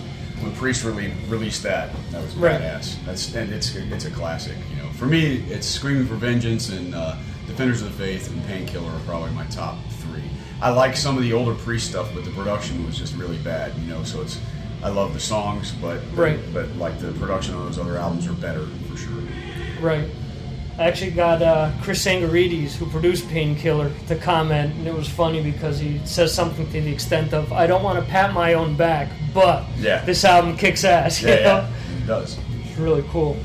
when Priest really released that. That was Right. badass. That's and it's it's a classic. You know, for me, it's Screaming for Vengeance and uh, Defenders of the Faith and Painkiller are probably my top three. I like some of the older Priest stuff, but the production was just really bad. You know, so it's I love the songs, but Right. but like the production on those other albums are better. Right. I actually got uh, Chris Tsangarides, who produced Painkiller, to comment, and it was funny because he says something to the extent of, "I don't want to pat my own back, but Yeah. this album kicks ass." [laughs] Yeah, yeah, it does. It's really cool.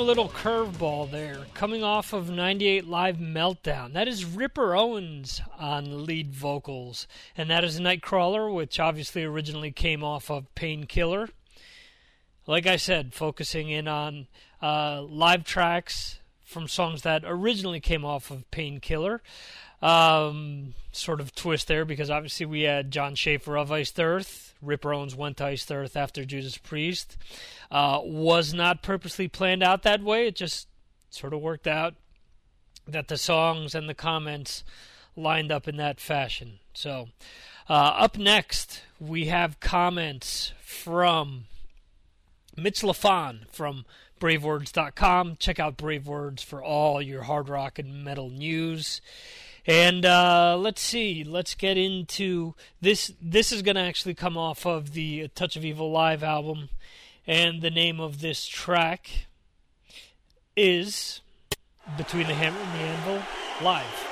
A little curveball there, coming off of 98 Live Meltdown. That is Ripper Owens on lead vocals. And that is Nightcrawler, which obviously originally came off of Painkiller. Like I said, focusing in on uh, live tracks from songs that originally came off of Painkiller. Um, sort of twist there because obviously we had Jon Schaffer of Iced Earth. Ripper Owens went to Iced Earth after Judas Priest. Uh, was not purposely planned out that way. It just sort of worked out that the songs and the comments lined up in that fashion. So, uh, up next, we have comments from Mitch Lafon from BraveWords.com. Check out Brave Words for all your hard rock and metal news. And uh, let's see. Let's get into this. This is going to actually come off of the Touch of Evil live album, and the name of this track is Between the Hammer and the Anvil live.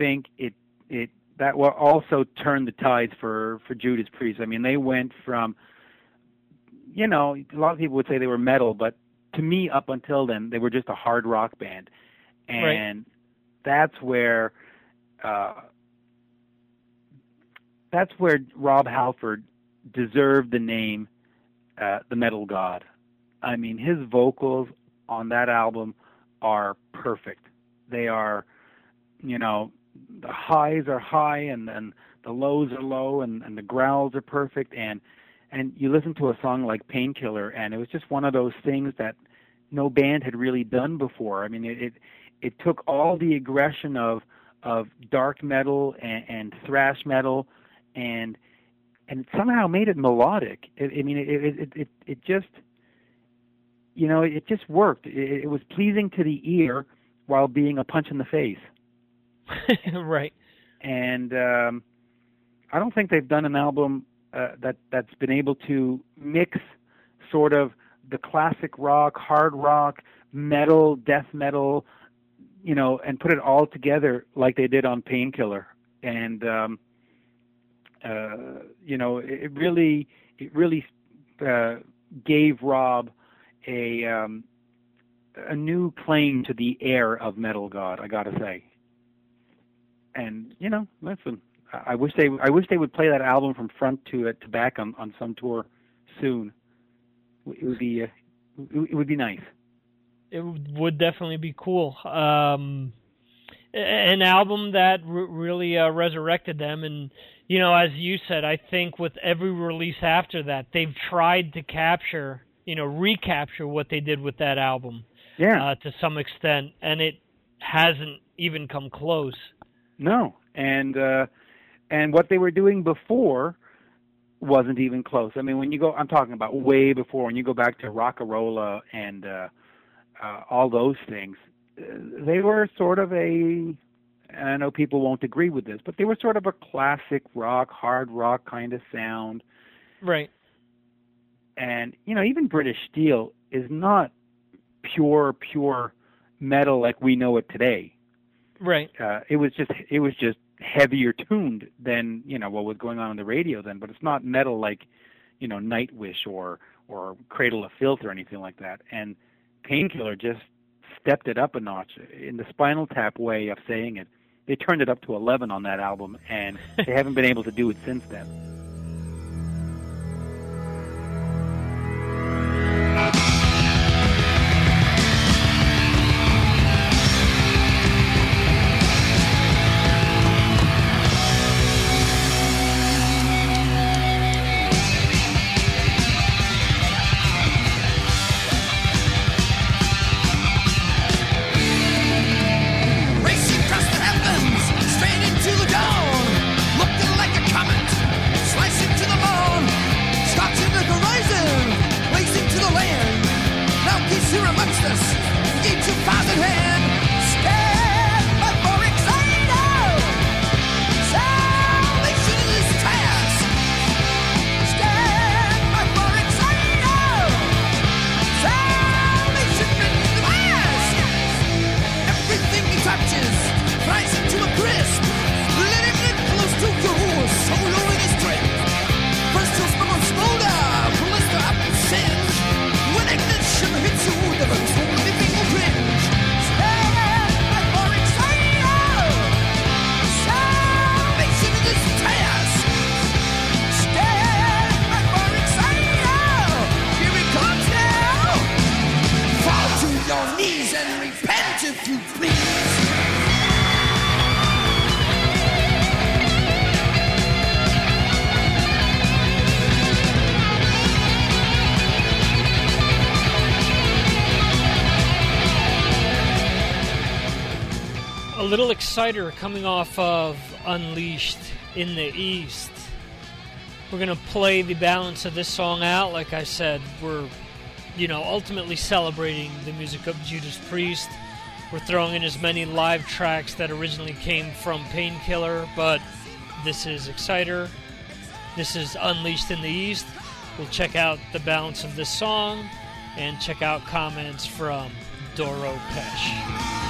Think it it that will also turn the tides for for Judas Priest. I mean, they went from you know a lot of people would say they were metal, but to me, up until then, they were just a hard rock band, and Right. that's where uh, that's where Rob Halford deserved the name uh, the Metal God. I mean, his vocals on that album are perfect. They are, you know, the highs are high and and the lows are low and and the growls are perfect and and you listen to a song like Painkiller and it was just one of those things that no band had really done before. I mean, it it, it took all the aggression of of dark metal and, and thrash metal and and somehow made it melodic. It, I mean, it, it it it it just you know it just worked. It, it was pleasing to the ear while being a punch in the face. [laughs] right. And um, I don't think they've done an album uh, that that's been able to mix sort of the classic rock, hard rock, metal, death metal, you know, and put it all together like they did on Painkiller. And um, uh, you know, it really, it really uh, gave Rob a um, a new claim to the air of metal god. I got to say. And you know, listen, I wish they, I wish they would play that album from front to uh, to back on on some tour soon. It would be, uh, it would be nice. It would definitely be cool. Um, an album that r- really uh, resurrected them, and you know, as you said, I think with every release after that, they've tried to capture, you know, recapture what they did with that album. Yeah. Uh, to some extent, and it hasn't even come close. No, and uh, and what they were doing before wasn't even close. I mean, when you go, I'm talking about way before. When you go back to Rocka Rolla and uh, uh, all those things, uh, they were sort of a. I know people won't agree with this, but they were sort of a classic rock, hard rock kind of sound. Right. And you know, even British Steel is not pure, pure metal like we know it today Right. uh, it was just it was just heavier tuned than you know what was going on on the radio then, but it's not metal like you know Nightwish or or Cradle of Filth or anything like that. And Painkiller just stepped it up a notch in the Spinal Tap way of saying it. They turned it up to 11 on that album, and they haven't been able to do it since then. A little exciter coming off of Unleashed in the East. We're going to play the balance of this song out. Like I said, we're, you know, ultimately celebrating the music of Judas Priest. We're throwing in as many live tracks that originally came from Painkiller, but this is Exciter. This is Unleashed in the East. We'll check out the balance of this song, and check out comments from Doro Pesch.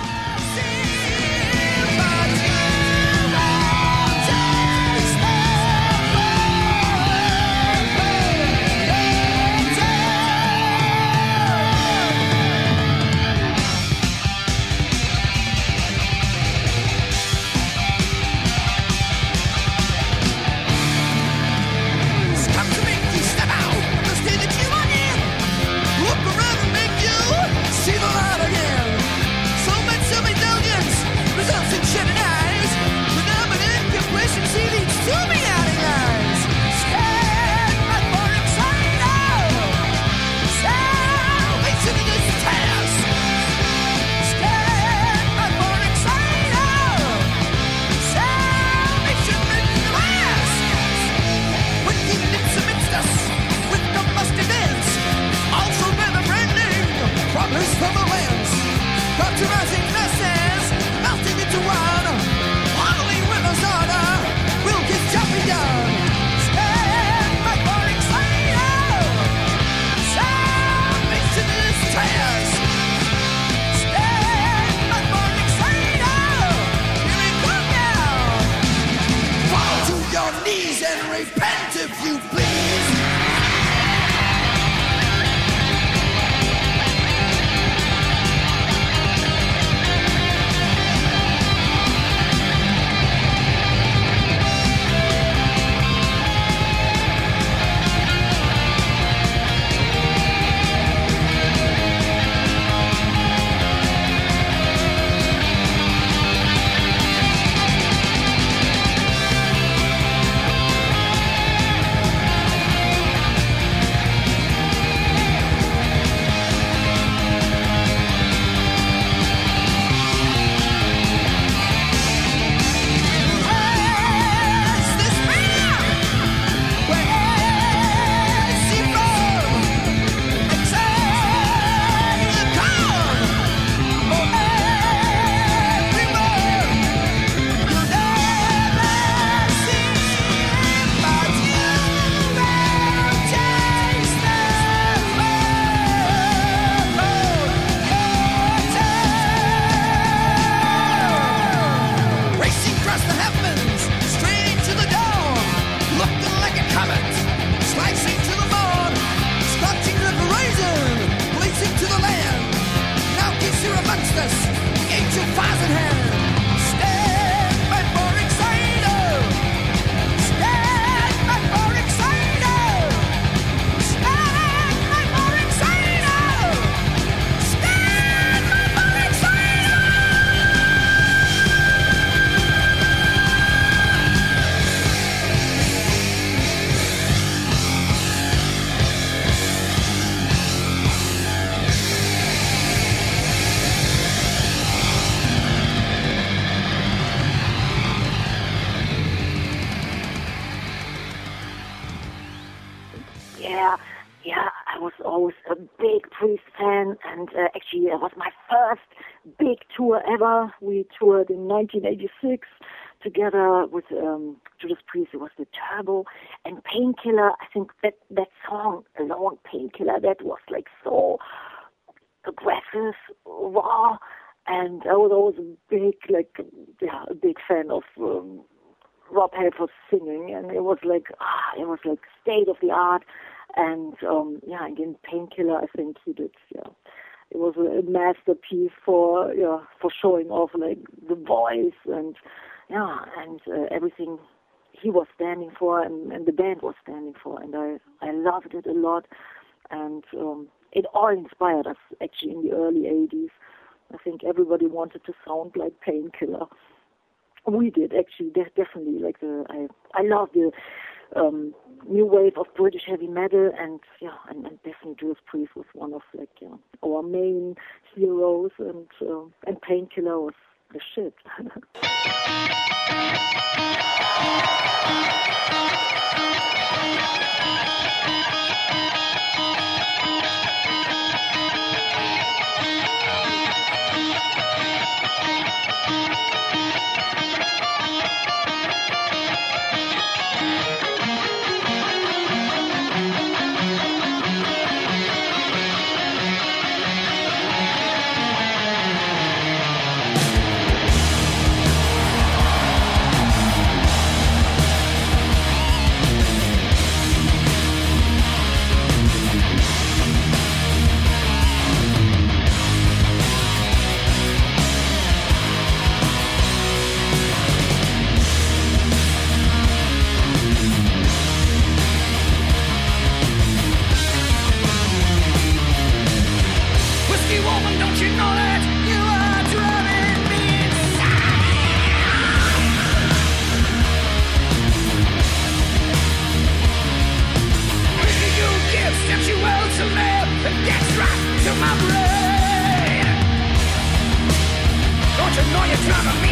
1986 together with um, Judas Priest. It was the Turbo and Painkiller. I think that that song alone, Painkiller, that was like so aggressive, raw, and I was always a big, like, yeah, a big fan of. Um, Rob Halford's singing, and it was like ah, it was like state of the art. And um, yeah, again, Painkiller, I think he did. Yeah, it was a masterpiece for yeah for showing off like the voice and yeah and uh, everything he was standing for and, and the band was standing for, and I I loved it a lot, and um, it all inspired us actually in the early '80s. I think everybody wanted to sound like Painkiller we did actually de- definitely like the i i love the um new wave of british heavy metal and yeah and, and definitely judas priest was one of like you know, our main heroes and uh, and painkiller was the shit [laughs] you know you're driving me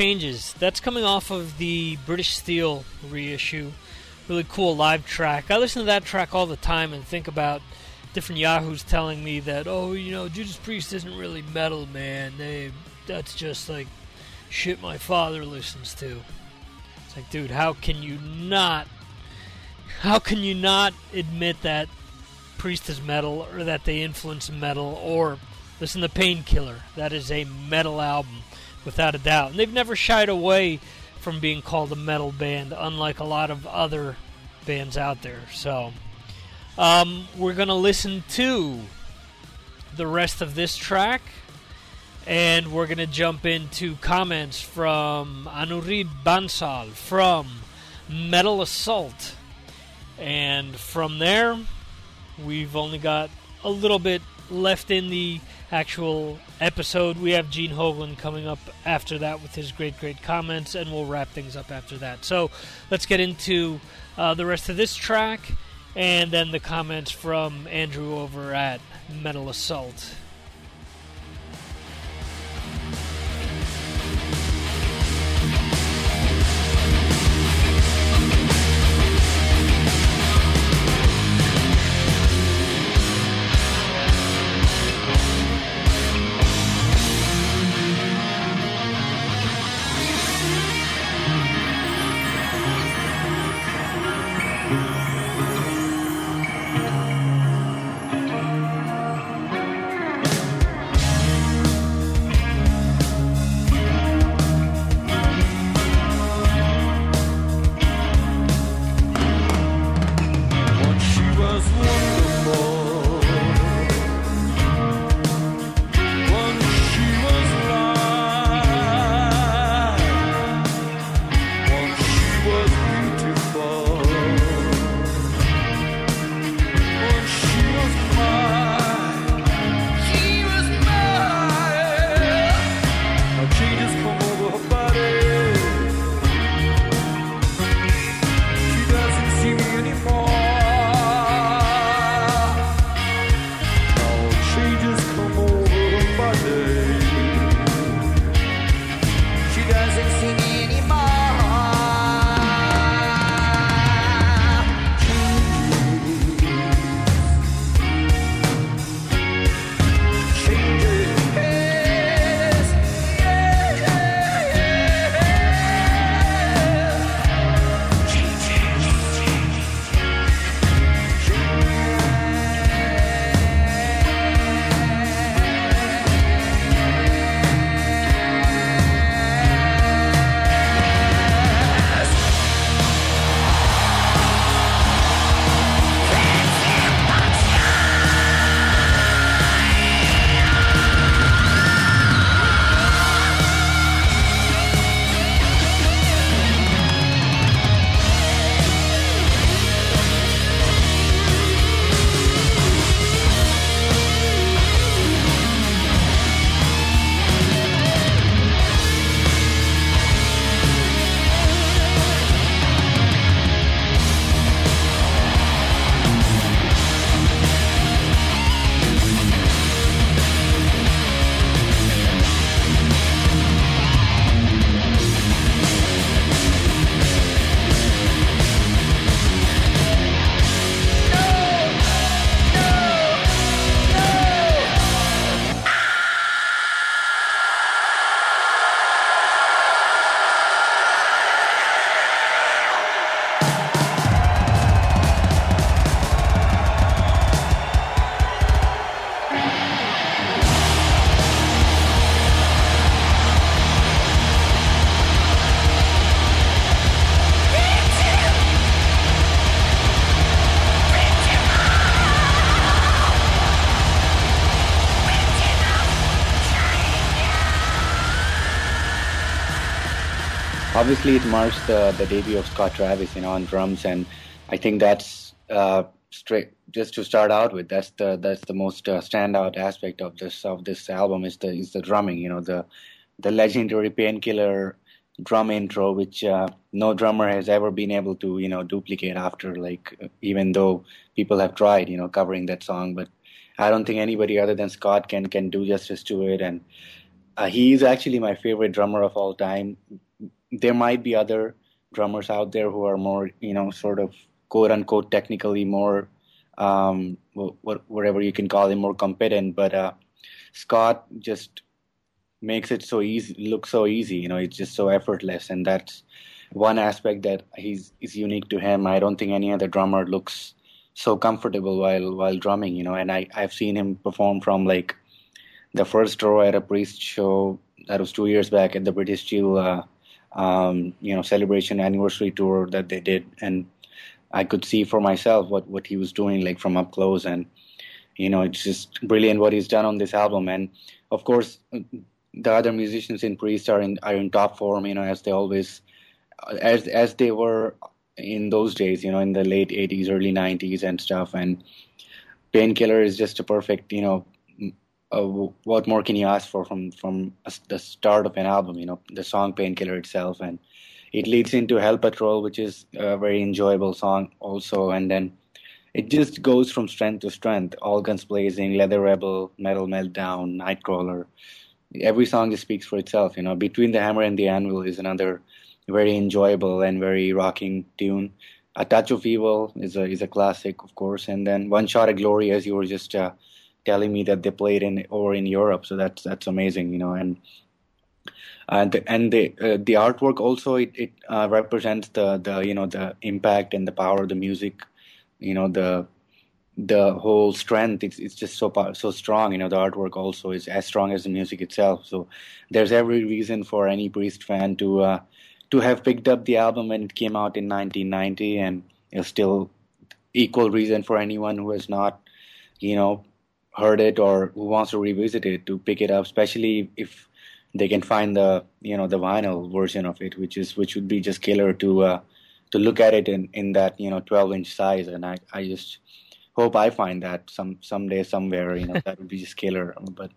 Changes. That's coming off of the British Steel reissue. Really cool live track. I listen to that track all the time and think about different yahoos telling me that, oh, you know, Judas Priest isn't really metal, man. They that's just like shit my father listens to. It's like, dude, how can you not? How can you not admit that Priest is metal, or that they influence metal, or listen to Painkiller? That is a metal album, without a doubt. And they've never shied away from being called a metal band, unlike a lot of other bands out there. So, um, we're gonna listen to the rest of this track, and we're gonna jump into comments from Anirudh Bansal from Metal Assault, and from there, we've only got a little bit left in the actual episode. We have Gene Hoglan coming up after that with his great, great comments, and we'll wrap things up after that. So let's get into uh, the rest of this track and then the comments from Andrew over at Metal Assault. Obviously it marks the, the debut of Scott Travis, you know, on drums, and I think that's uh, straight. Just to start out with, that's the that's the most uh, standout aspect of this of this album is the is the drumming. You know, the the legendary painkiller drum intro, which uh, no drummer has ever been able to you know duplicate after. Like even though people have tried, you know, covering that song, but I don't think anybody other than Scott can can do justice to it. And uh, he's actually my favorite drummer of all time. There might be other drummers out there who are more, you know, sort of quote unquote technically more, um, whatever you can call him, more competent. But uh, Scott just makes it so easy, look so easy. You know, it's just so effortless, and that's one aspect that he's is unique to him. I don't think any other drummer looks so comfortable while while drumming. You know, and I I've seen him perform from like the first row at a Priest show that was two years back at the British Steel, uh, um, you know, celebration anniversary tour that they did, and I could see for myself what what he was doing like from up close, and you know, it's just brilliant what he's done on this album, and of course, the other musicians in Priest are in are in top form, you know, as they always, as as they were in those days, you know, in the late '80s, early '90s, and stuff, and Painkiller is just a perfect, you know, uh, what more can you ask for from from the start of an album? You know, the song "Painkiller" itself, and it leads into "Hell Patrol," which is a very enjoyable song also, and then it just goes from strength to strength. All guns blazing, Leather Rebel, Metal Meltdown, Nightcrawler. Every song just speaks for itself. You know, "Between the Hammer and the Anvil" is another very enjoyable and very rocking tune. "A Touch of Evil" is a is a classic, of course, and then "One Shot at Glory," as you were just uh, telling me that they played in or in Europe. So that's that's amazing, you know. And and the, and the uh, the artwork also it, it uh, represents the the you know the impact and the power of the music, you know the the whole strength. It's it's just so so strong. You know the artwork also is as strong as the music itself. So there's every reason for any Priest fan to uh, to have picked up the album when it came out in 1990, and it's still equal reason for anyone who has not, you know, heard it or who wants to revisit it to pick it up, especially if they can find the you know the vinyl version of it, which is which would be just killer to uh, to look at it in, in that you know 12 inch size. And I, I just hope I find that some someday somewhere. You know that would be just killer. But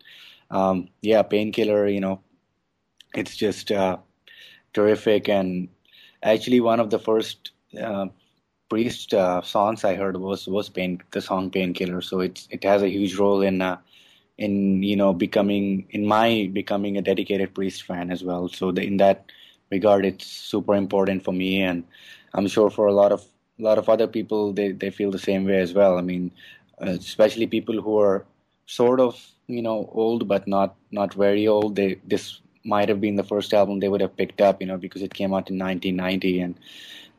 um, yeah, painkiller. You know, it's just uh, terrific and actually one of the first uh, Priest uh, songs I heard was was pain the song Painkiller. So it's it has a huge role in uh, in you know becoming in my becoming a dedicated Priest fan as well. So the, in that regard, it's super important for me, and I'm sure for a lot of a lot of other people they they feel the same way as well. I mean, especially people who are sort of you know old but not not very old. They this might have been the first album they would have picked up, you know, because it came out in 1990 and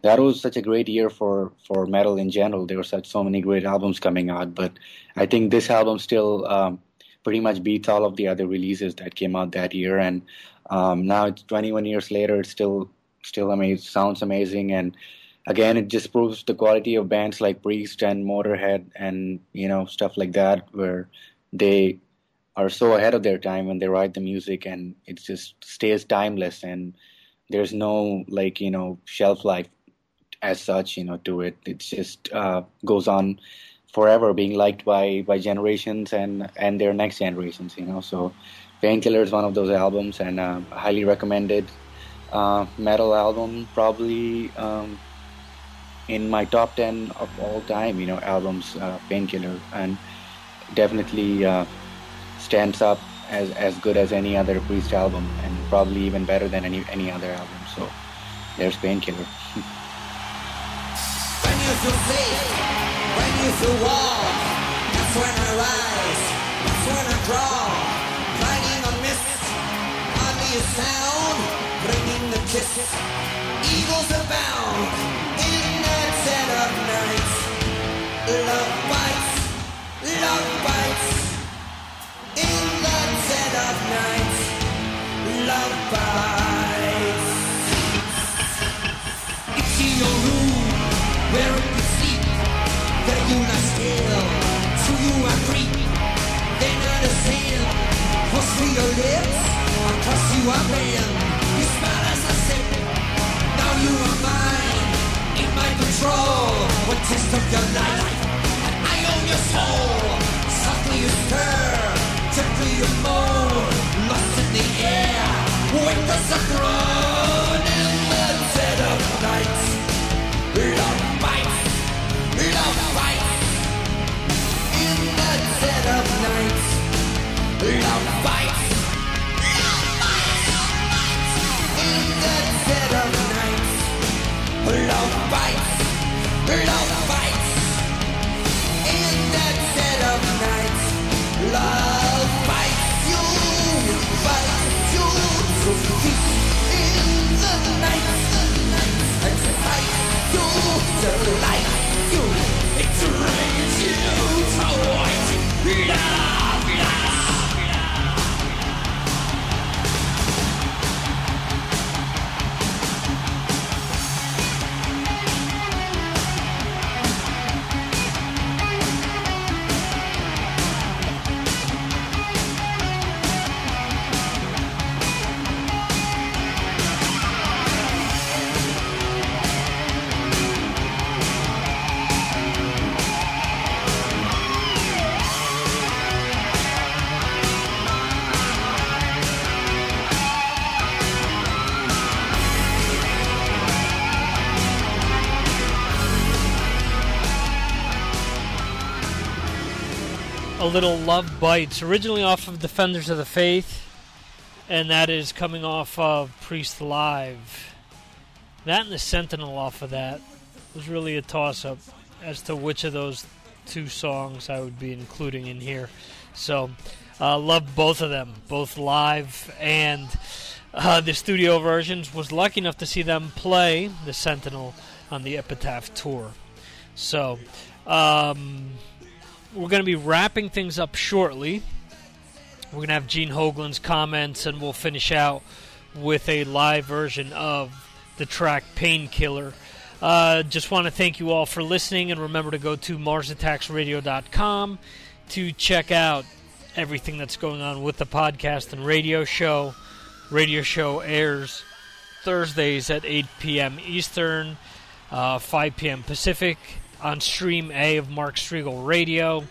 that was such a great year for for metal in general. There were such so many great albums coming out, but I think this album still um, pretty much beats all of the other releases that came out that year. And um, now it's 21 years later, it's still still amazing, sounds amazing, and again, it just proves the quality of bands like Priest and Motorhead and you know stuff like that, where they are so ahead of their time when they write the music, and it just stays timeless and there's no like you know shelf life as such, you know, to it. It just uh, goes on forever, being liked by by generations and and their next generations, you know. So, Painkiller is one of those albums, and uh, highly recommended uh, metal album, probably um, in my top ten of all time, you know, albums. Uh, Painkiller, and definitely uh, stands up as as good as any other Priest album, and probably even better than any any other album. So, there's Painkiller. [laughs] When you feel when you feel warm, that's when I rise, that's when I draw. Riding on mist, hardly a sound, bringing the kiss. Eagles abound in that set of nights. Love bites, love bites. In that set of nights, love bites. It's your room Wearing the seat. That you are still To you I creep They're not the same Cross your lips? Across you are ran You smile as I sip Now you are mine. In my control. One test of your life? And I own your soul. Softly you stir. Gently you moan. Lost in the air. Wake us up, fights, you, night, excites you, you, it a little Love Bites, originally off of Defenders of the Faith, and that is coming off of Priest Live. That and the Sentinel off of that was really a toss up as to which of those two songs I would be including in here. So, uh, love both of them, both live and uh, the studio versions. Was lucky enough to see them play the Sentinel on the Epitaph tour. So, um, we're going to be wrapping things up shortly. We're going to have Gene Hoglan's comments, and we'll finish out with a live version of the track Painkiller. Uh, just want to thank you all for listening, and remember to go to markstriglradio.com to check out everything that's going on with the podcast and radio show. Radio show airs Thursdays at 8 p.m. Eastern, uh, 5 p.m. Pacific on Stream A of Mark Strigl Radio.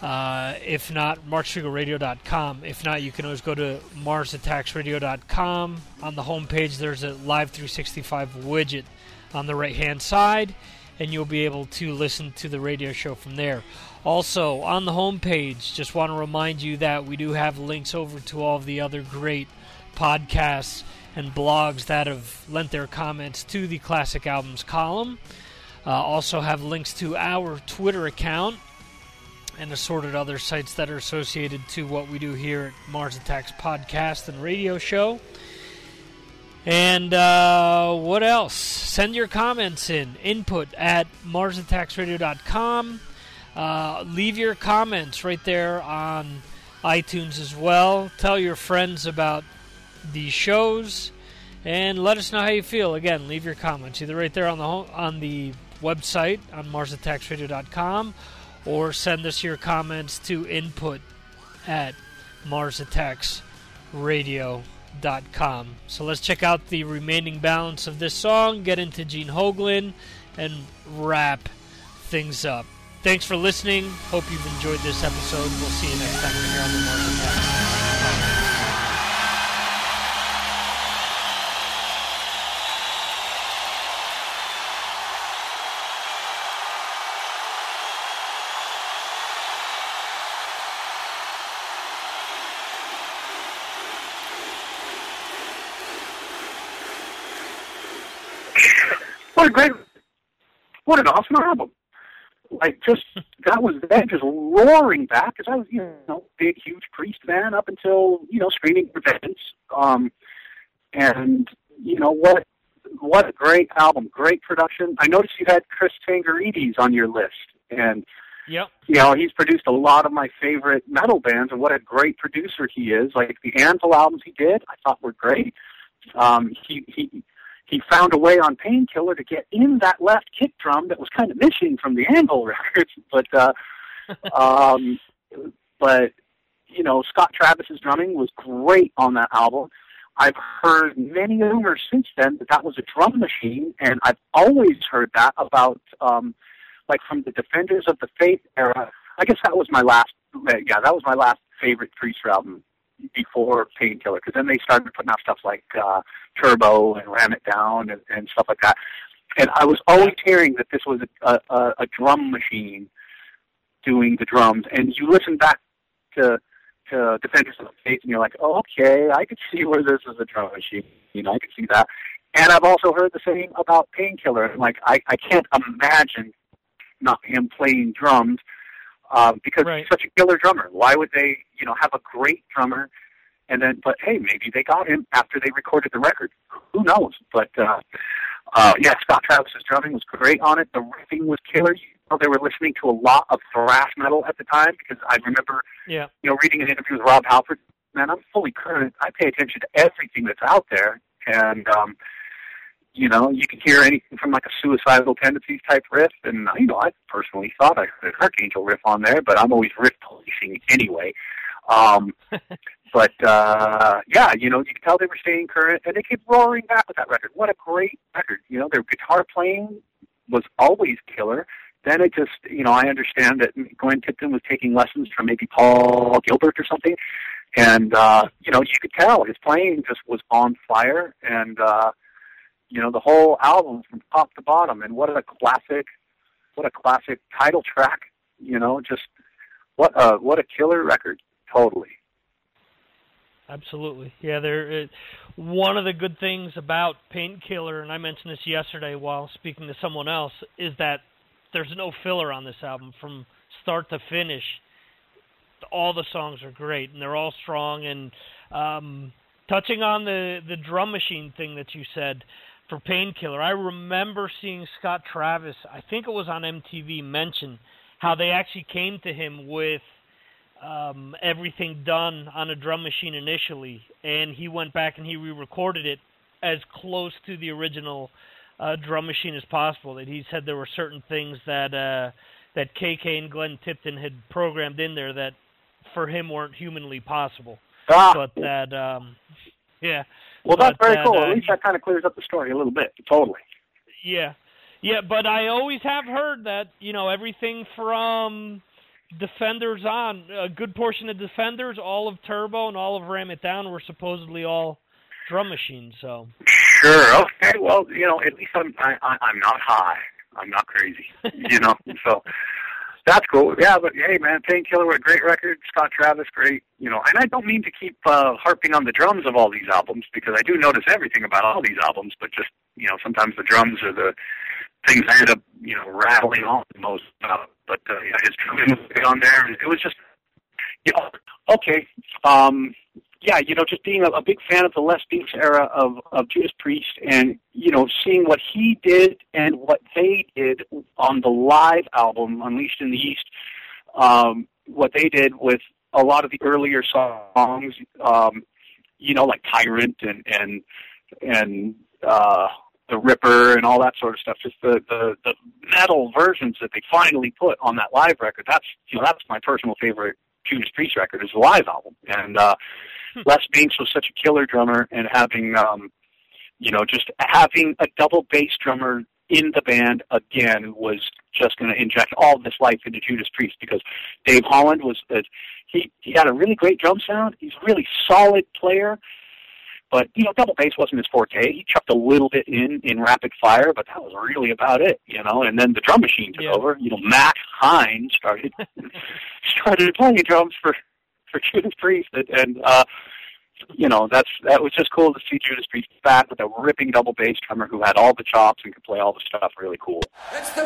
Uh, if not, markstriglradio.com. If not, you can always go to marsattacksradio.com. On the homepage, there's a Live 365 widget on the right hand side, and you'll be able to listen to the radio show from there. Also, on the homepage, just want to remind you that we do have links over to all of the other great podcasts and blogs that have lent their comments to the Classic Albums column. Uh, also have links to our Twitter account and assorted other sites that are associated to what we do here at Mars Attacks podcast and radio show. And uh, what else? Send your comments in. Input at marsattacksradio.com. Uh, leave your comments right there on iTunes as well. Tell your friends about the shows and let us know how you feel. Again, leave your comments either right there on the home, on the website on marsattacksradio.com or send us your comments to input at marsattacksradio.com. So let's check out the remaining balance of this song, get into Gene Hoglan, and wrap things up. Thanks for listening. Hope you've enjoyed this episode. We'll see you next time here on the Mars Attacks. What a great, what an awesome album! Like just that was that just roaring back because I was you know big huge Priest fan up until you know Screaming for Vengeance, um, and you know what what a great album, great production. I noticed you had Chris Tsangarides on your list, and Yep. you know he's produced a lot of my favorite metal bands, and what a great producer he is. Like the Anvil albums he did, I thought were great. Um, he he he found a way on Painkiller to get in that left kick drum that was kind of missing from the Anvil [laughs] records, but uh, [laughs] um, but you know Scott Travis's drumming was great on that album. I've heard many rumors since then that that was a drum machine, and I've always heard that about, um, like from the Defenders of the Faith era. I guess that was my last, yeah, that was my last favorite Priest album before Painkiller, because then they started putting out stuff like uh, Turbo and Ram It Down and, and stuff like that. And I was always hearing that this was a, a, a drum machine doing the drums, and you listen back to to Defenders of the Faith, and you're like, oh, okay, I could see where this is a drum machine. You know, I could see that. And I've also heard the same about Painkiller. Like, I I can't imagine not him playing drums um, because Right. he's such a killer drummer. Why would they, you know, have a great drummer and then, but hey, maybe they got him after they recorded the record. Who knows? But uh, uh, yeah, Scott Travis's drumming was great on it. The riffing was killer. You know, they were listening to a lot of thrash metal at the time because I remember, Yeah. you know, reading an interview with Rob Halford. Man, I'm fully current. I pay attention to everything that's out there, and um, you know, you can hear anything from like a suicidal tendencies type riff, and I you know, I personally thought I heard an Archangel riff on there, but I'm always riff policing anyway. Um, [laughs] but uh, yeah, you know, you could tell they were staying current, and they kept roaring back with that record. What a great record! You know, their guitar playing was always killer. Then it just, you know, I understand that Glenn Tipton was taking lessons from maybe Paul Gilbert or something, and uh, you know, you could tell his playing just was on fire, and uh, you know, the whole album from top to bottom. And what a classic, what a classic title track. You know, just what a what a killer record. Totally. Absolutely. Yeah, there. One of the good things about Painkiller, and I mentioned this yesterday while speaking to someone else, is that there's no filler on this album from start to finish. All the songs are great, and they're all strong. And um, touching on the the drum machine thing that you said for Painkiller, I remember seeing Scott Travis. I think it was on MTV mention how they actually came to him with um, everything done on a drum machine initially, and he went back and he re-recorded it as close to the original uh, drum machine as possible. That he said there were certain things that uh, that KK and Glenn Tipton had programmed in there that for him weren't humanly possible. Ah. But that, um, yeah. Well, that's But very that, cool. uh, At least that kind of clears up the story a little bit. Totally. Yeah. Yeah, but I always have heard that, you know, everything from Defenders on, a good portion of Defenders, all of Turbo and all of Ram It Down were supposedly all drum machines, so. Sure. Okay. Well, you know, at least I'm I, I, I'm not high. I'm not crazy. [laughs] You know. so that's cool. Yeah. But hey, man, Painkiller, what a great record. Scott Travis, great. You know, and I don't mean to keep uh, harping on the drums of all these albums because I do notice everything about all these albums, but just you know, sometimes the drums are the things I end up you know rattling on the most about. But uh, yeah, his drumming was on there. It was just you know, okay. Um, yeah, you know, just being a, a big fan of the Les Binks era of, of Judas Priest and, you know, seeing what he did and what they did on the live album, Unleashed in the East, um, what they did with a lot of the earlier songs, um, you know, like Tyrant and, and, and, uh, the Ripper and all that sort of stuff. Just the, the the metal versions that they finally put on that live record. That's you know that's my personal favorite Judas Priest record is the live album. And uh, Les Binks was such a killer drummer, and having um, you know just having a double bass drummer in the band again was just going to inject all this life into Judas Priest because Dave Holland was uh, he he had a really great drum sound. He's a really solid player. But you know, double bass wasn't his forte. He chucked a little bit in in rapid fire, but that was really about it. You know, and then the drum machine took over. You know, Matt Hines started [laughs] started playing drums for for Judas Priest, and, and uh, you know that's that was just cool to see Judas Priest back with a ripping double bass drummer who had all the chops and could play all the stuff really cool. It's the